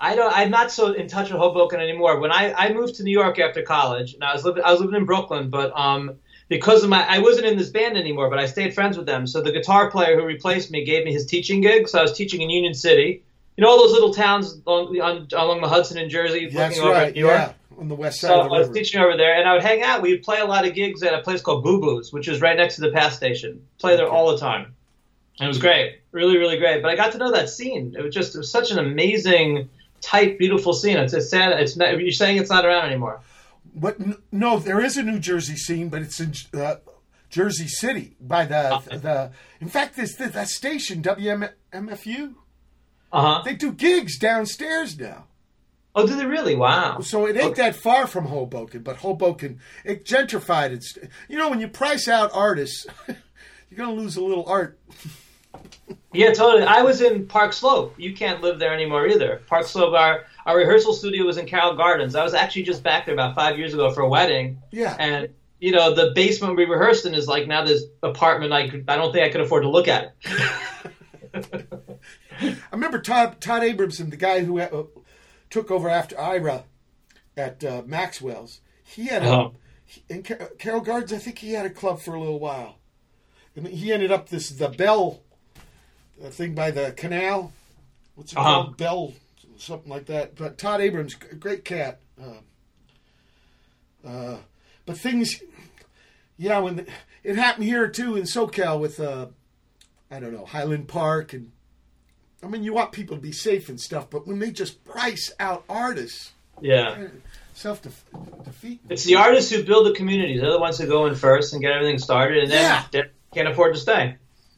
I don't. I'm not so in touch with Hoboken anymore. When I, I moved to New York after college, and I was living I was living in Brooklyn, but um because of my I wasn't in this band anymore, but I stayed friends with them. So the guitar player who replaced me gave me his teaching gig. So I was teaching in Union City. You know all those little towns along, on, along the Hudson in Jersey, That's looking over right. at New York. Yeah, on the west side So of the I was river. teaching over there, and I would hang out. We'd play a lot of gigs at a place called Boo Boo's, which is right next to the PATH station. Play there all the time. And it was great, really, really great. But I got to know that scene. It was just it was such an amazing, tight, beautiful scene. It's, it's sad. It's not, you're saying it's not around anymore. But n- no, there is a New Jersey scene, but it's in uh, Jersey City by the the. In fact, this that station WFMU Uh huh. they do gigs downstairs now. Oh, do they really? Wow. So it ain't that far from Hoboken, but Hoboken it gentrified. It's you know when you price out artists, you're gonna lose a little art. Yeah, totally. I was in Park Slope. You can't live there anymore either. Park Slope, our, our rehearsal studio was in Carroll Gardens. I was actually just back there about five years ago for a wedding. Yeah. And, you know, the basement we rehearsed in is like now this apartment I could, I don't think I could afford to look at it. I remember Todd Todd Abramson, the guy who uh, took over after Ira at uh, Maxwell's. He had a Oh. he- in Car- Carroll Gardens. I think he had a club for a little while, and he ended up this the Bell uh, thing by the canal. What's it Uh-huh. called? Bell, something like that. But Todd Abrams, great cat. Uh, uh, but things, yeah, when the, it happened here too in SoCal with uh, I don't know Highland Park and I mean you want people to be safe and stuff, but when they just price out artists, Yeah. Self defeat. It's the artists who build the communities. They're the ones who go in first and get everything started, and then Yeah. can't afford to stay.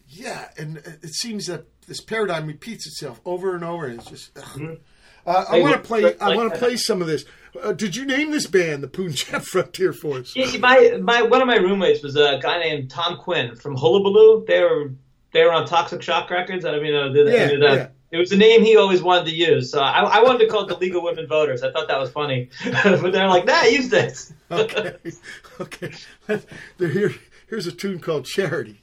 Yeah, and it seems that this paradigm repeats itself over and over. And it's just. ugh. Uh, I Hey, want to what- play. like- I want to play some of this. Uh, did you name this band the Punjab Frontier Force? Yeah, My my one of my roommates was a guy named Tom Quinn from Hullabaloo. They were they were on Toxic Shock Records. I don't even know did, Yeah, did that. yeah. It was a name he always wanted to use. So I, I wanted to call it the League of Women Voters. I thought that was funny, but they're like, nah, use this. Okay, okay. Here, here's a tune called Charity.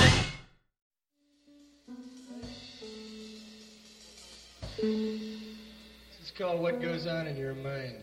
Mind. What goes on in your mind?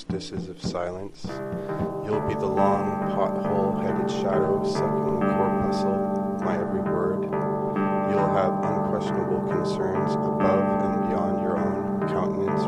interstices of silence. You'll be the long, pothole headed shadow sucking the corpuscle, my every word. You'll have unquestionable concerns above and beyond your own countenance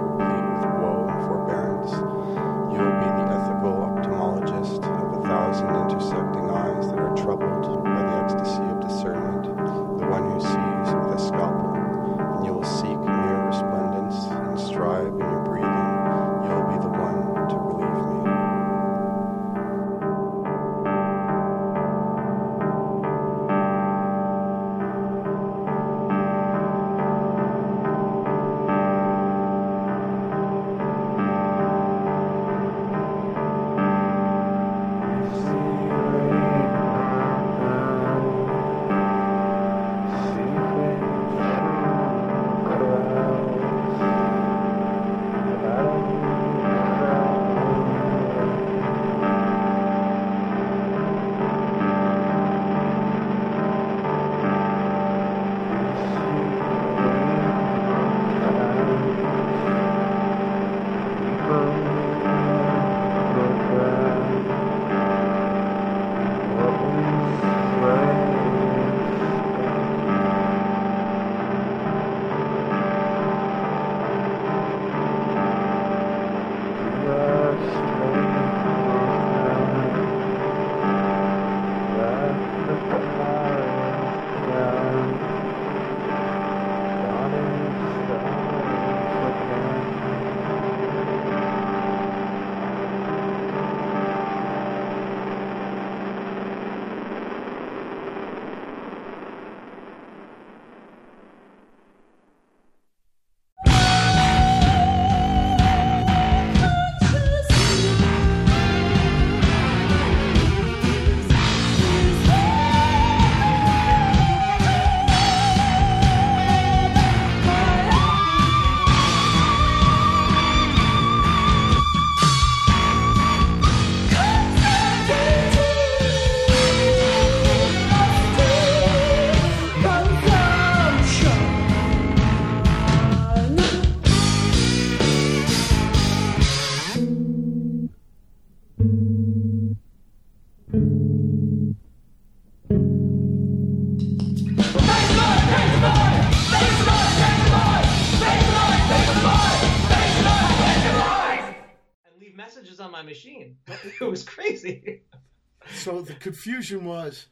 confusion was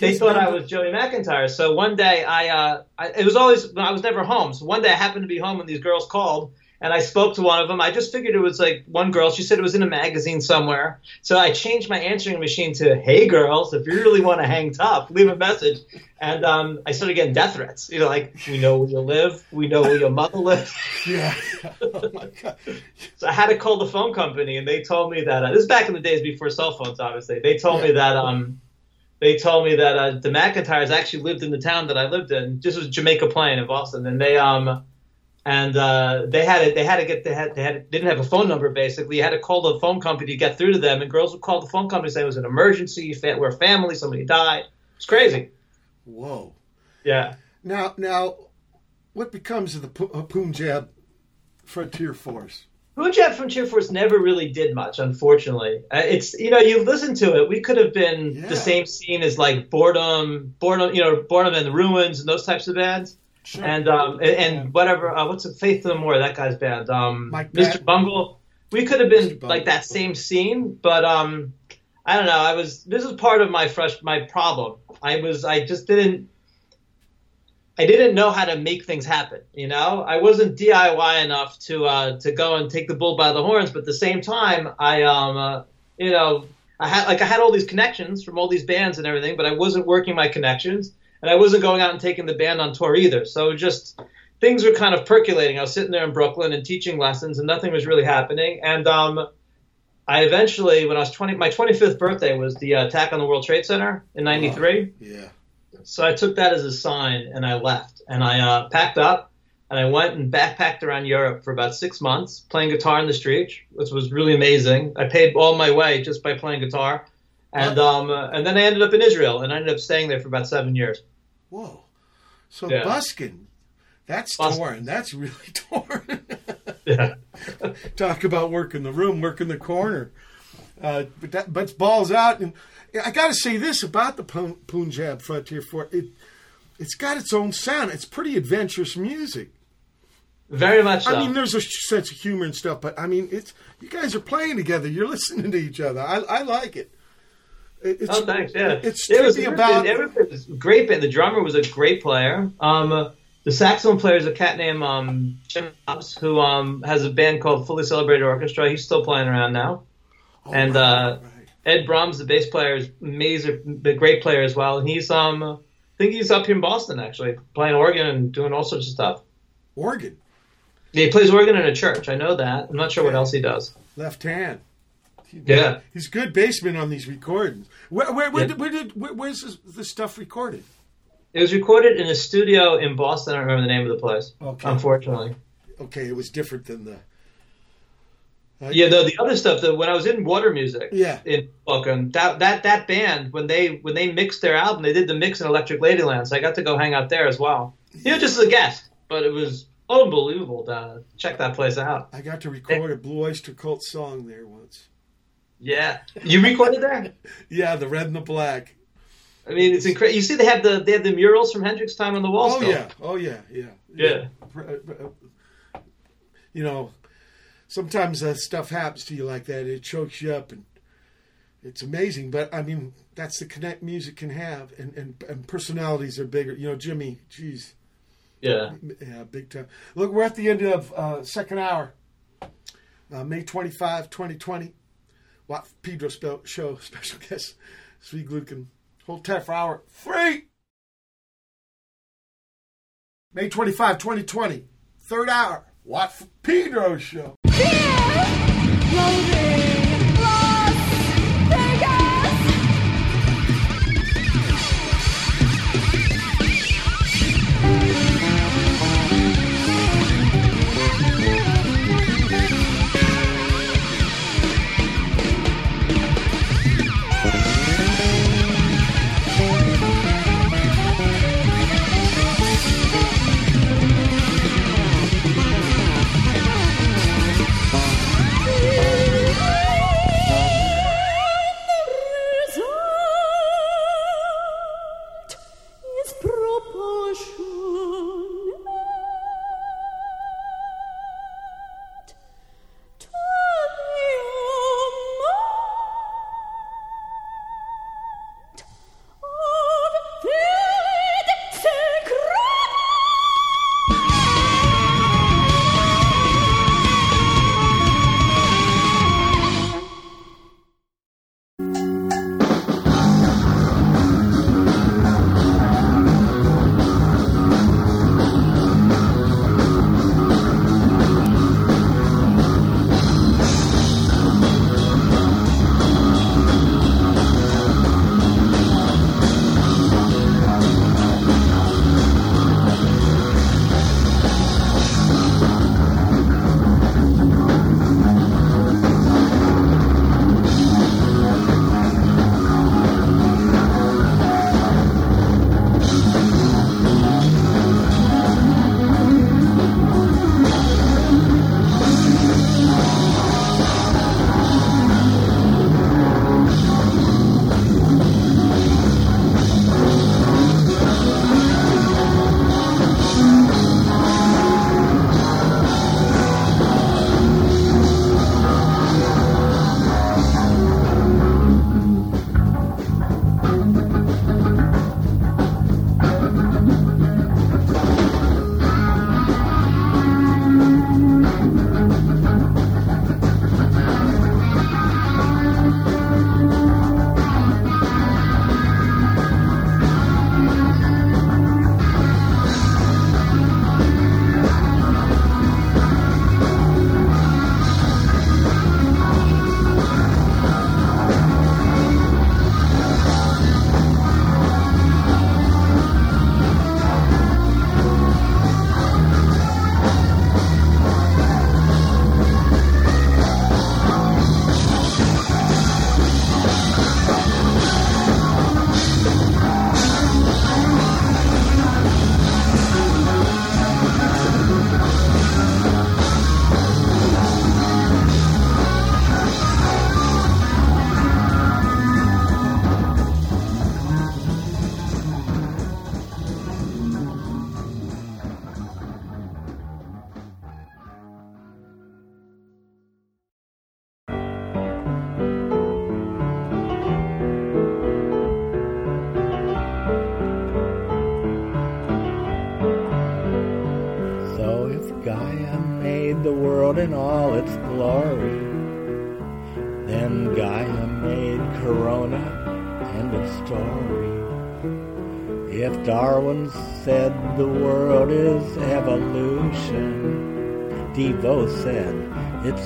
They his thought I was Joey McIntyre. So one day I, uh, I, it was always I was never home. So one day I happened to be home when these girls called, and I spoke to one of them. I just figured it was like one girl. She said it was in a magazine somewhere. So I changed my answering machine to "Hey girls, if you really want to hang tough, leave a message." And um, I started getting death threats. You know, like we know where you live, we know where your mother lives. Yeah. oh my god. So I had to call the phone company, and they told me that uh, this is back in the days before cell phones. Obviously, they told me that um, they told me that uh, the McIntyres actually lived in the town that I lived in. This was Jamaica Plain in Boston, and they um, and uh, they had it. They had to get. They had. They had. Didn't have a phone number. Basically, you had to call the phone company to get through to them. And girls would call the phone company saying it was an emergency. We're a family. Somebody died. It's crazy. Whoa. Yeah. Now, now, what becomes of the uh, Punjab Frontier Force? Punjab Frontier Force never really did much, unfortunately. Uh, it's you know you listen to it, we could have been Yeah. the same scene as like Boredom, Boredom, you know, Boredom and the Ruins and those types of bands, Sure. and um and, and whatever. Uh, what's the Faith No More? That guy's band, um, Mike Mr. Patton. Bungle. We could have been like that same scene, but um, I don't know. I was this is part of my fresh my problem. I was I just didn't. I didn't know how to make things happen. You know, I wasn't DIY enough to uh, to go and take the bull by the horns. But at the same time, I um, uh, you know, I had like I had all these connections from all these bands and everything, but I wasn't working my connections, and I wasn't going out and taking the band on tour either. So just things were kind of percolating. I was sitting there in Brooklyn and teaching lessons, and nothing was really happening. And um, I eventually, when I was twenty, my twenty fifth birthday was the uh, attack on the World Trade Center in '93. Yeah. So I took that as a sign and I left. And I uh, packed up and I went and backpacked around Europe for about six months playing guitar in the streets, which was really amazing. I paid all my way just by playing guitar. And um, and then I ended up in Israel and I ended up staying there for about seven years. Whoa. So Yeah. buskin, that's Buskin'. torn. That's really torn. Yeah. Talk about working the room, working the corner. Uh, but that, but balls out, and I got to say this about the Punjab Frontier Force. It, it's got its own sound. It's pretty adventurous music. Very much so. I mean, there's a sense of humor and stuff, but I mean, it's you guys are playing together. You're listening to each other. I, I like it. It- It's, oh, thanks. Yeah, It's it was about everything was great. Band. The drummer was a great player. Um, the saxophone player is a cat named um, Jim Hobbs, who um, has a band called Fully Celebrated Orchestra. He's still playing around now. and uh, Ed Brahms, the bass player, is amazing, a great player as well. And he's um, I think he's up here in Boston actually, playing organ and doing all sorts of stuff. organ, Yeah, he plays organ in a church. I know that. I'm not sure what else he does. left hand. Yeah. he's good bassman on these recordings. Where, where, where, Yeah. did, where did where, where's this, this stuff recorded? It was recorded in a studio in Boston. I don't remember the name of the place. Okay. Unfortunately. Okay, it was different than the. Yeah, the, the other stuff that when I was in Water Music, Yeah. in Hoboken, that that that band when they when they mixed their album, they did the mix in Electric Ladyland, so I got to go hang out there as well. You know, just as a guest, but it was unbelievable to check that place out. I got to record a Blue Oyster Cult song there once. Yeah, you recorded there. Yeah, the red and the black. I mean, it's incredible. You see, they have the they have the murals from Hendrix time on the wall. Oh still. yeah, oh yeah, yeah, Yeah. You know, sometimes that stuff happens to you like that. It chokes you up, and it's amazing. But I mean, that's the connect music can have, and and, and personalities are bigger. You know, Jimmy, geez, Yeah. yeah, big time. Look, we're at the end of uh, second hour, uh, May 25, 2020. Watt Pedro Show special guest, Tzvi Gluckin. Hold tight for hour three. May 25, 2020. Third hour. Watt Pedro Show. Is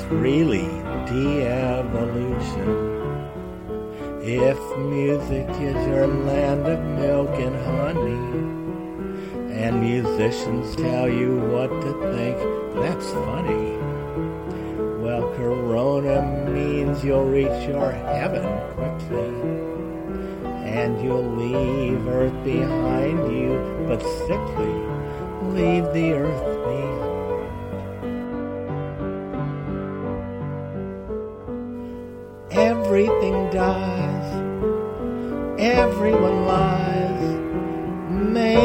it's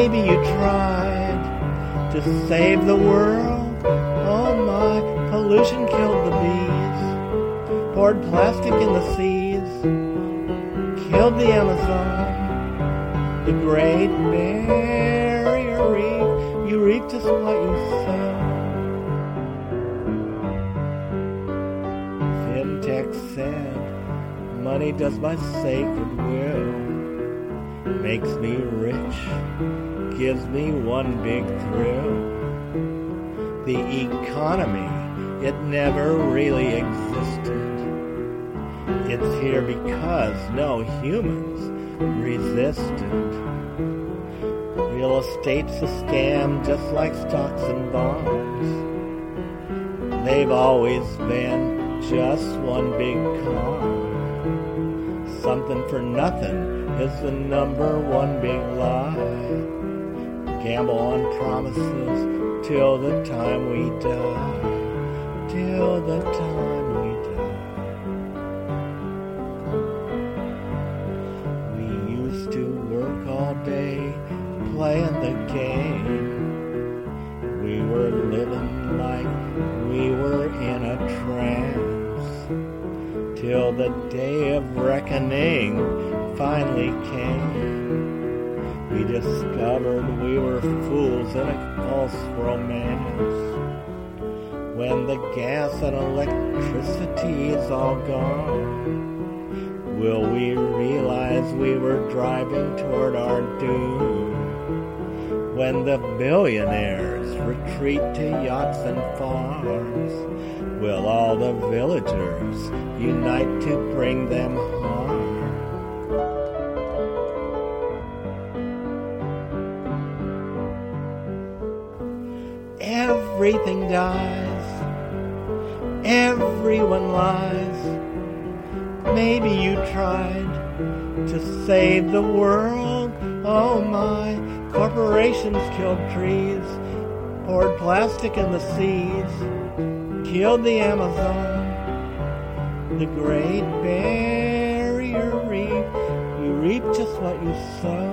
Maybe you tried to save the world. Oh my, pollution killed the bees, poured plastic in the seas, killed the Amazon, the Great Barrier Reef. You reap just what you sow. Fintech said, money does my sacred will makes me rich, gives me one big thrill. The economy, it never really existed. It's here because no humans resisted. Real estate's a scam just like stocks and bonds. They've always been just one big con. Something for nothing is the number one big lie. Gamble on promises till the time we die. Till the time false romance. When the gas and electricity is all gone, will we realize we were driving toward our doom? When the billionaires retreat to yachts and farms, will all the villagers unite to bring them harm? Everything dies, everyone lies. Maybe you tried to save the world. Oh my, corporations killed trees, poured plastic in the seas, killed the Amazon, the Great Barrier Reef. You reap just what you sow.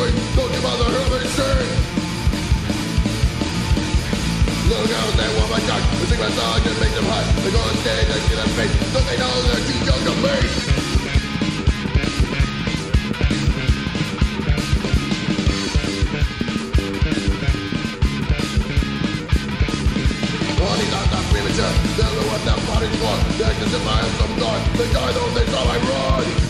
Swing. Don't you bother. Little girls, they want my junk. They sing my song and make them hot. They go on stage and get them face. Don't they know they're too young to me? Honey, not premature. Me what that body's for. If I am some god. Think I don't think so, I run.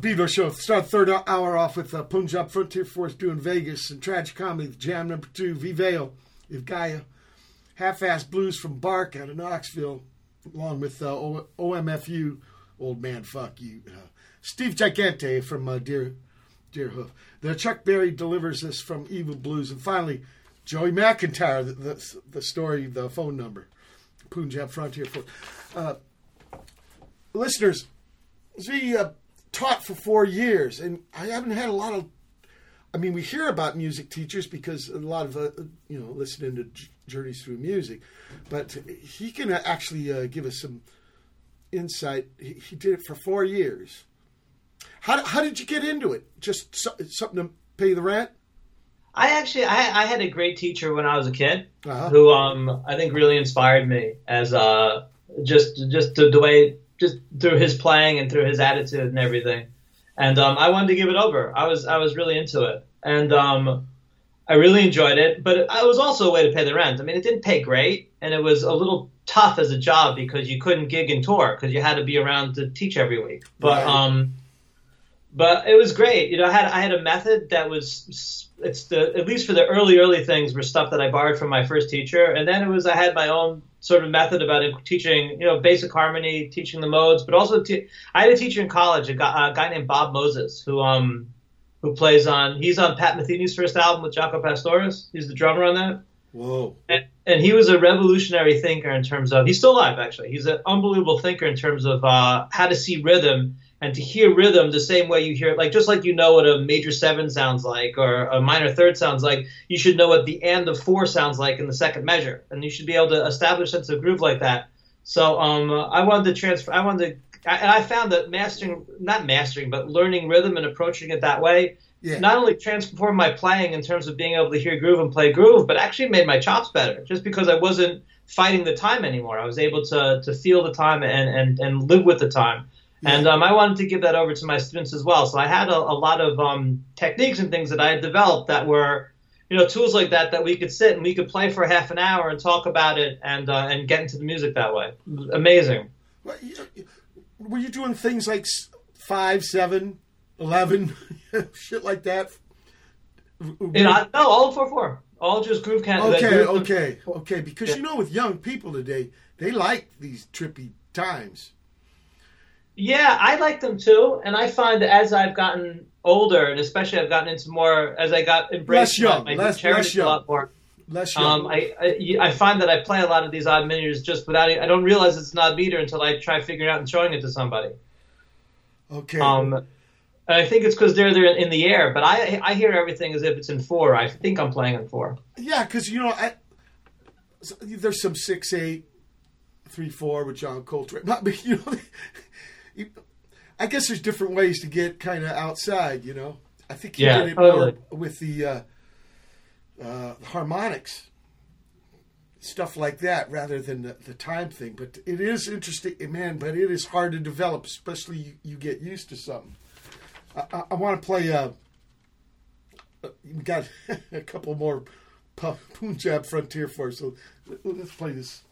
Beatles show. Start third hour off with uh, Punjab Frontier Force doing Vegas and Tragicomedy. Jam number two, V. Vale, If half-ass blues from Bark out of Knoxville, along with uh, o- OMFU, Old Man Fuck You, uh, Steve Gigante from uh, Deer hoof. The Chuck Berry delivers us from Evil Blues, and finally Joey McIntyre, the, the, the story, the phone number, Punjab Frontier Force. Uh, listeners, uh, taught for four years, and I haven't had a lot of. I mean, we hear about music teachers because a lot of uh, you know listening to J- journeys through music, but he can actually uh, give us some insight. He, he did it for four years. How how did you get into it? Just so, something to pay the rent? I actually I, I had a great teacher when I was a kid Uh-huh. who um I think really inspired me as uh just just the, the way just through his playing and through his attitude and everything. And um I wanted to give it over. I was I was really into it. And um I really enjoyed it, but it was also a way to pay the rent. I mean, it didn't pay great, and it was a little tough as a job because you couldn't gig and tour because you had to be around to teach every week. But Right. um, but it was great. You know, I had I had a method that was it's the at least for the early early things were stuff that I borrowed from my first teacher, and then it was I had my own sort of method about teaching you know basic harmony, teaching the modes, but also te- I had a teacher in college, a guy, a guy named Bob Moses, who um who plays on he's on Pat Metheny's first album with Jaco Pastorius. He's the drummer on that. Whoa. And, and he was a revolutionary thinker in terms of he's still alive actually. He's an unbelievable thinker in terms of uh, how to see rhythm and to hear rhythm the same way you hear it, like just like you know what a major seven sounds like or a minor third sounds like, you should know what the and of four sounds like in the second measure, and you should be able to establish a sense of groove like that. So um, I wanted to transfer. I wanted to, and I found that mastering, not mastering, but learning rhythm and approaching it that way Yeah. not only transformed my playing in terms of being able to hear groove and play groove, but actually made my chops better. Just because I wasn't fighting the time anymore, I was able to to feel the time and and, and live with the time. And um, I wanted to give that over to my students as well. So I had a, a lot of um, techniques and things that I had developed that were, you know, tools like that that we could sit and we could play for half an hour and talk about it and uh, and get into the music that way. Amazing. Were you doing things like five, seven, eleven, shit like that? You know, no, all four four, all just groove can. Okay, groove- okay, okay. Because you know, with young people today, they like these trippy times. Yeah, I like them too, and I find that as I've gotten older, and especially I've gotten into more as I got embraced Less young, my, my less- charity less young. a lot more. Less young. Um, I, I I find that I play a lot of these odd meters just without I don't realize it's an odd meter until I try figuring out and showing it to somebody. okay. Um, I think it's because they're they're in the air, but I I hear everything as if it's in four. I think I'm playing in four. yeah, because you know, I, there's some six, eight, three, four with John Coltrane. But you know, you- I guess there's different ways to get kind of outside. You know, I think he Yeah, did it totally. more with the uh, uh, harmonics, stuff like that, rather than the, the time thing. But it is interesting, man. But it is hard to develop, especially you, you get used to something. I, I, I want to play. Uh, uh, we got a couple more Punjab Frontier Force, so let- let's play this.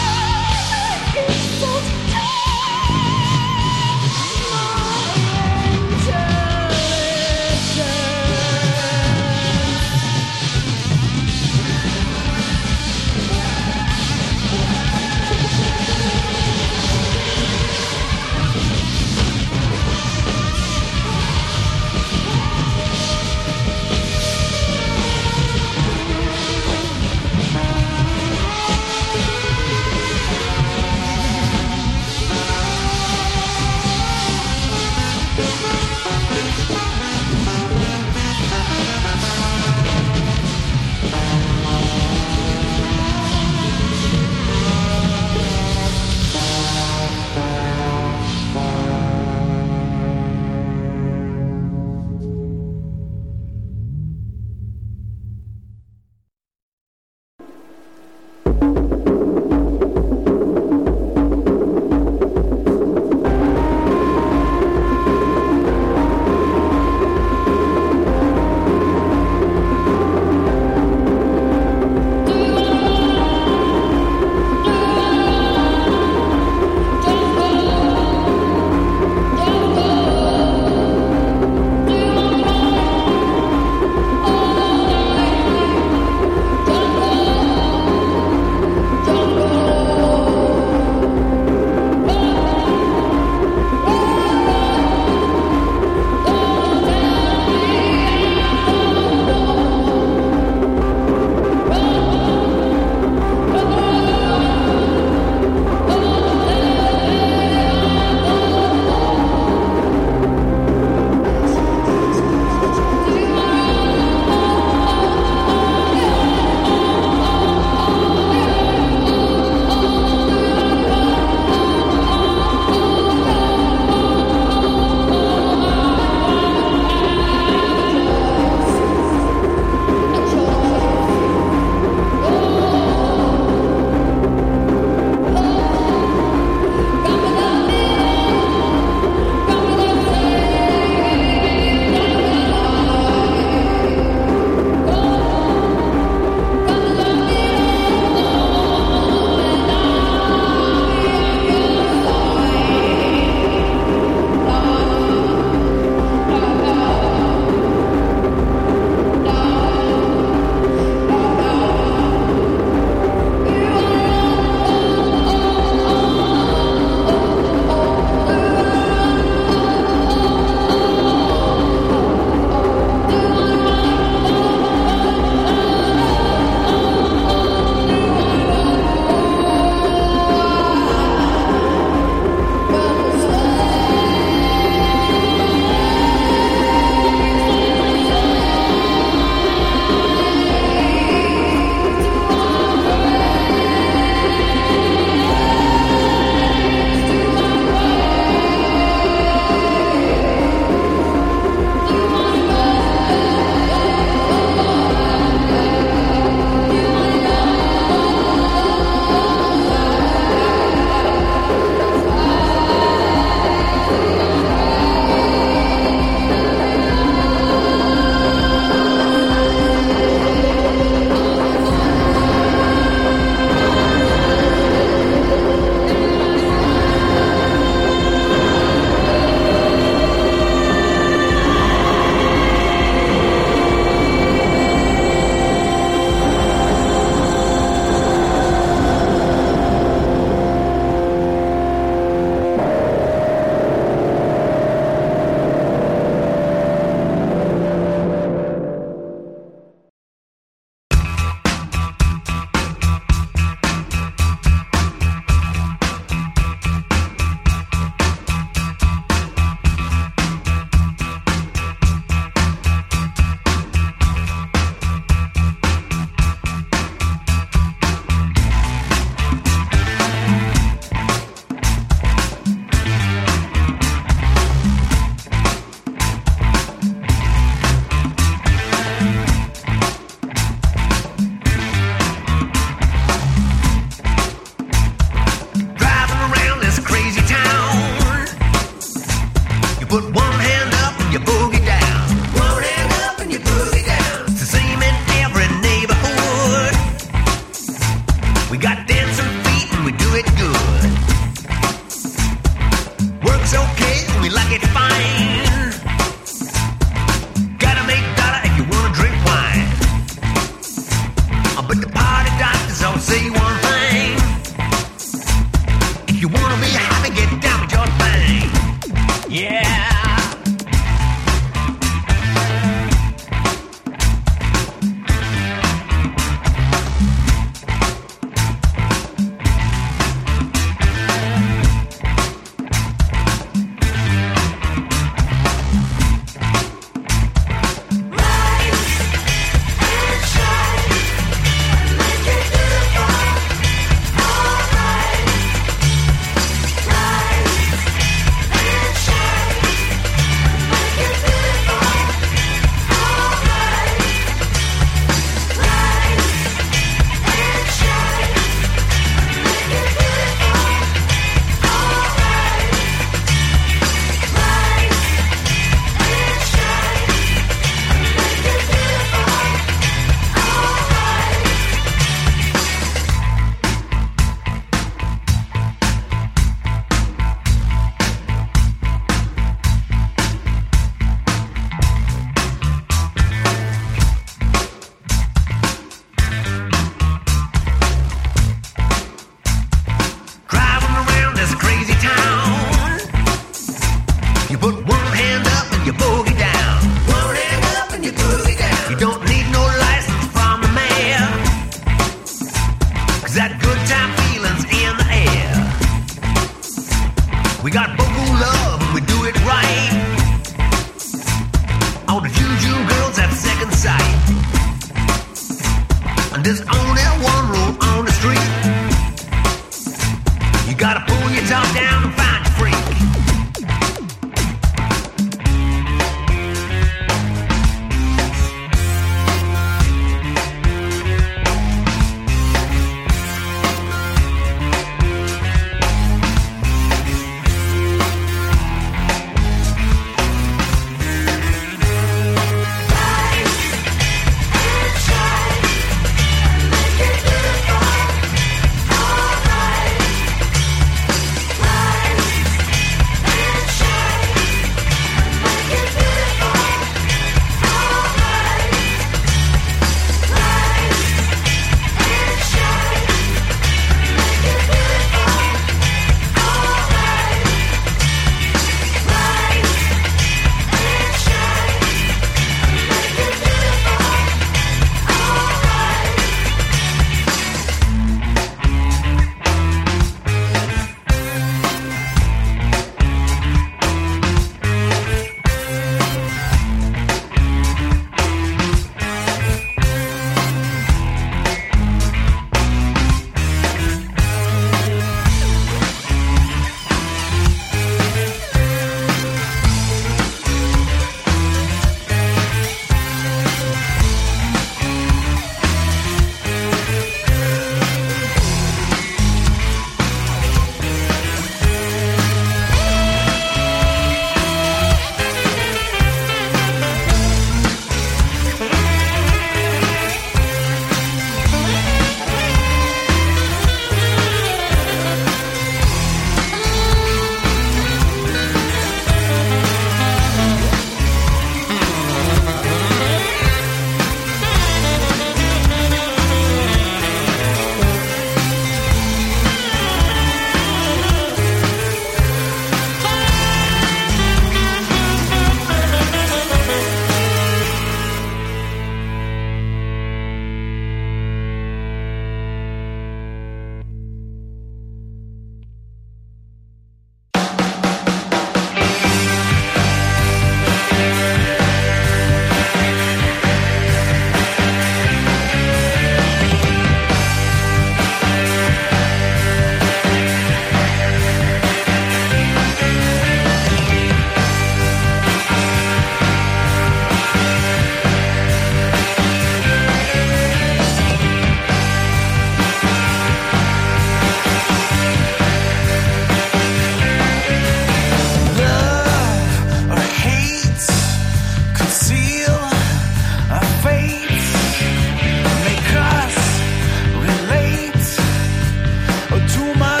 uma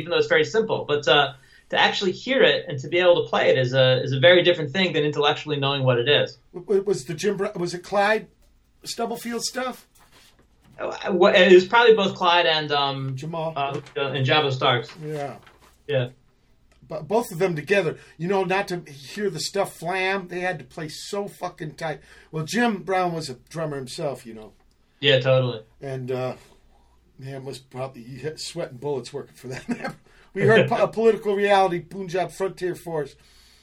even though it's very simple. But uh, to actually hear it and to be able to play it is a is a very different thing than intellectually knowing what it is. Was the Jim? Was it Clyde Stubblefield stuff? Uh, It was probably both Clyde and um, Jamal uh, and Jabo Starks. Yeah. Yeah. But both of them together, you know, not to hear the stuff flam, they had to play so fucking tight. Well, Jim Brown was a drummer himself, you know, Yeah, totally. and uh, man was probably sweating bullets working for that. we heard po- a political reality, Punjab Frontier Force,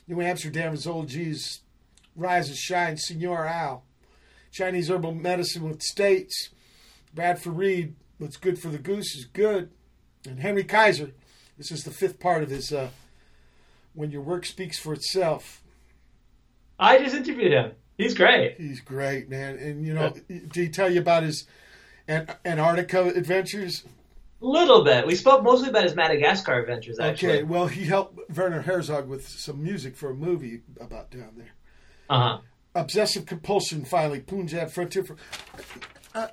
New Amsterdam Zola Jesus, Rise and Shine, Senor Al, Chinese herbal medicine with states, Bradford Reed, what's good for the goose is good, and Henry Kaiser. This is the fifth part of his uh, When Your Work Speaks for Itself. I just interviewed him. He's great. He's great, man. And, you know, did he tell you about his An- Antarctica adventures? A little bit. We spoke mostly about his Madagascar adventures, actually. Okay, well, he helped Werner Herzog with some music for a movie about down there. Uh huh. Obsessive compulsion, finally, Punjab Frontier Force, uh,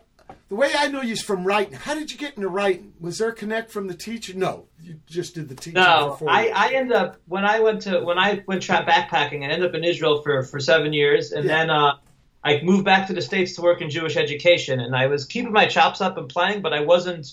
the way I know you's from writing. How did you get into writing? Was there a connect from the teacher? No, you just did the teaching. No, I. I ended up when I went to when I went tra- backpacking. I ended up in Israel for for seven years, and Yeah. then uh, I moved back to the states to work in Jewish education. And I was keeping my chops up and playing, but I wasn't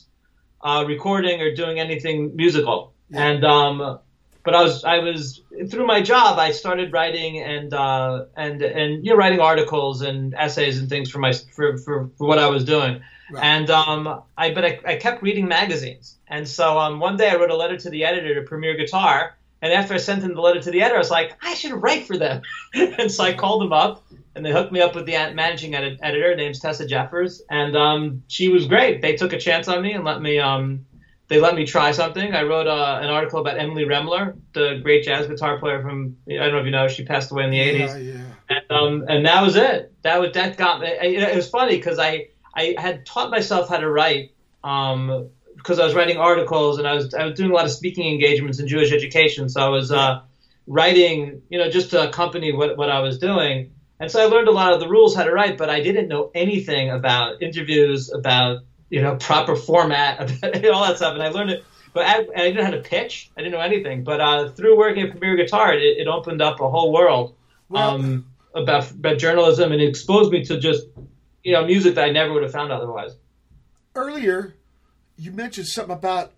uh, recording or doing anything musical. And um, but I was I was through my job. I started writing and uh, and and you know writing articles and essays and things for my for for, for what I was doing. And um, I but I, I kept reading magazines. And so um, one day I wrote a letter to the editor to Premier Guitar. And after I sent in the letter to the editor, I was like, I should write for them. and so I called them up, and they hooked me up with the managing edit- editor, named Tessa Jeffers, and um, she was great. They took a chance on me and let me. Um, they let me try something. I wrote uh, an article about Emily Remler, the great jazz guitar player from I don't know if you know, she passed away in the Yeah, '80s yeah. and um, and that was it. That was that got me. It, it was funny because I I had taught myself how to write um because I was writing articles and I was I was doing a lot of speaking engagements in Jewish education. So I was uh, writing, you know, just to accompany what what I was doing. And so I learned a lot of the rules how to write, but I didn't know anything about interviews, about you know proper format, about all that stuff. And I learned it, but I, I didn't know how to pitch. I didn't know anything. But uh, through working at Premier Guitar, it, it opened up a whole world um, about about journalism, and it exposed me to just you know music that I never would have found otherwise. Earlier, you mentioned something about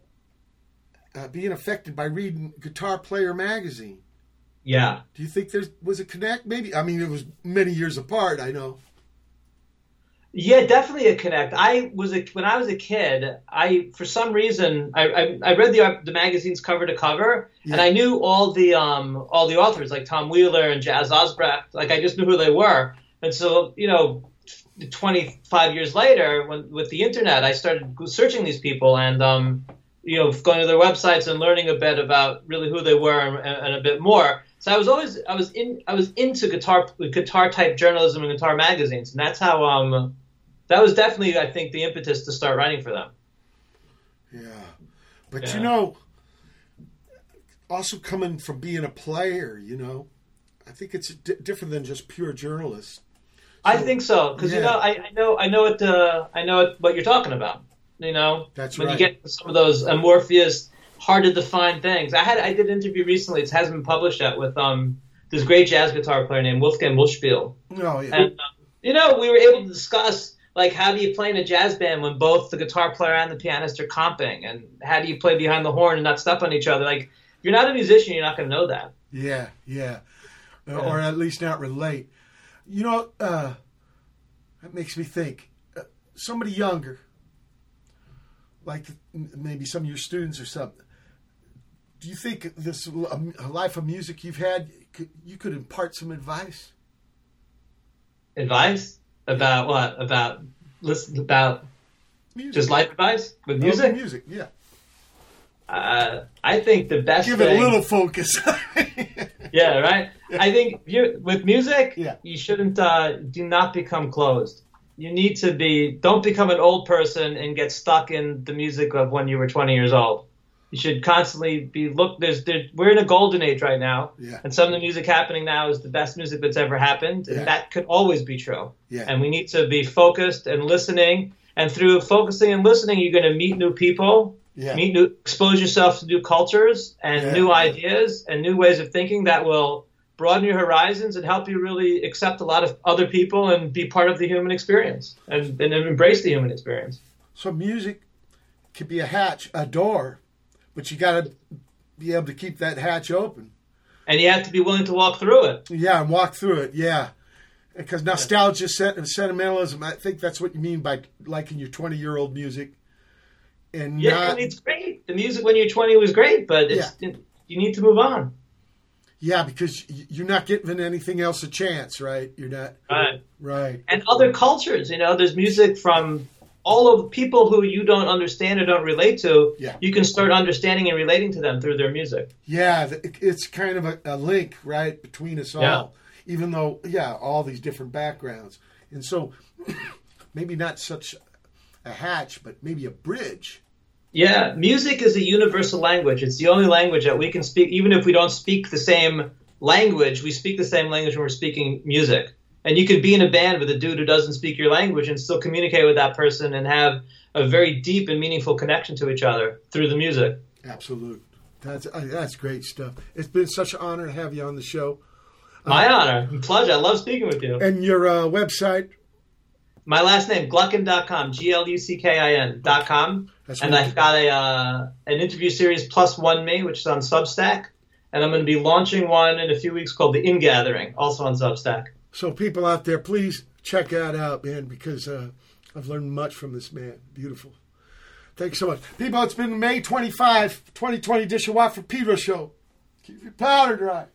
uh, being affected by reading Guitar Player magazine. Yeah. Do you think there was a connect? Maybe. I mean, it was many years apart. I know. Yeah, definitely a connect. I was a when I was a kid. I for some reason I I, I read the the magazines cover to cover, and I knew all the um all the authors like Tom Wheeler and Jas Obrecht. Like I just knew who they were, and so you know, 25 years later, when with the internet, I started searching these people and um you know going to their websites and learning a bit about really who they were and, and a bit more. So I was always I was in I was into guitar guitar type journalism and guitar magazines, and that's how um that was definitely I think the impetus to start writing for them. Yeah, but Yeah. you know, also coming from being a player, you know, I think it's di- different than just pure journalist. I think so because you know I, I know I know what uh, I know what, what you're talking about. You know, That's when right. you get some of those amorphous, hard to define things. I had I did an interview recently. It hasn't been published yet with um this great jazz guitar player named Wolfgang Muthspiel. Oh yeah, And um, you know, we were able to discuss like how do you play in a jazz band when both the guitar player and the pianist are comping, and how do you play behind the horn and not step on each other? Like, if you're not a musician, you're not going to know that. yeah, yeah, Yeah. or at least not relate. You know, uh, that makes me think. Uh, somebody younger, like maybe some of your students or something. Do you think this life of music you've had, could, you could impart some advice? Advice about what? About listen about just life advice with No, music. music, yeah. Uh, I think the best Give it a little focus. yeah, right. I think you with music, Yeah. you shouldn't uh, do not become closed. You need to be don't become an old person and get stuck in the music of when you were 20 years old. You should constantly be look. There's there, we're in a golden age right now, Yeah. and some of the music happening now is the best music that's ever happened, and that could always be true. Yeah. And we need to be focused and listening, and through focusing and listening, you're going to meet new people, Yeah. meet new, expose yourself to new cultures and Yeah. new ideas and new ways of thinking that will broaden your horizons and help you really accept a lot of other people and be part of the human experience and, and embrace the human experience. So music could be a hatch, a door, but you got to be able to keep that hatch open. And you have to be willing to walk through it. Yeah, and walk through it. Yeah, because nostalgia sen- and sentimentalism. I think that's what you mean by liking your twenty-year-old music, and Yeah, not and it's great. The music when you're 20 was great, but it's, you need to move on. yeah, because you're not giving anything else a chance, right? You're not Right. right. and other cultures. You know, there's music from all of people who you don't understand or don't relate to. Yeah. You can start understanding and relating to them through their music. Yeah, it's kind of a, a link, right, between us all. Yeah. Even though, yeah, all these different backgrounds, and so maybe not such a hatch, but maybe a bridge. Yeah, music is a universal language. It's the only language that we can speak, even if we don't speak the same language. We speak the same language when we're speaking music. And you could be in a band with a dude who doesn't speak your language and still communicate with that person and have a very deep and meaningful connection to each other through the music. Absolute. That's uh, that's great stuff. It's been such an honor to have you on the show. My honor and pleasure. I love speaking with you. And your uh, website, My last name, Gluckin.com, G L U C K I N.com. That's And. I've got a uh, an interview series plus one me, which is on Substack. And I'm going to be launching one in a few weeks called The Ingathering, also on Substack. so people out there, please check that out, man, because uh, I've learned much from this man. Beautiful. Thanks so much. People, it's been May 25, 2020 Dish of Watt from Pedro Show. Keep your powder dry.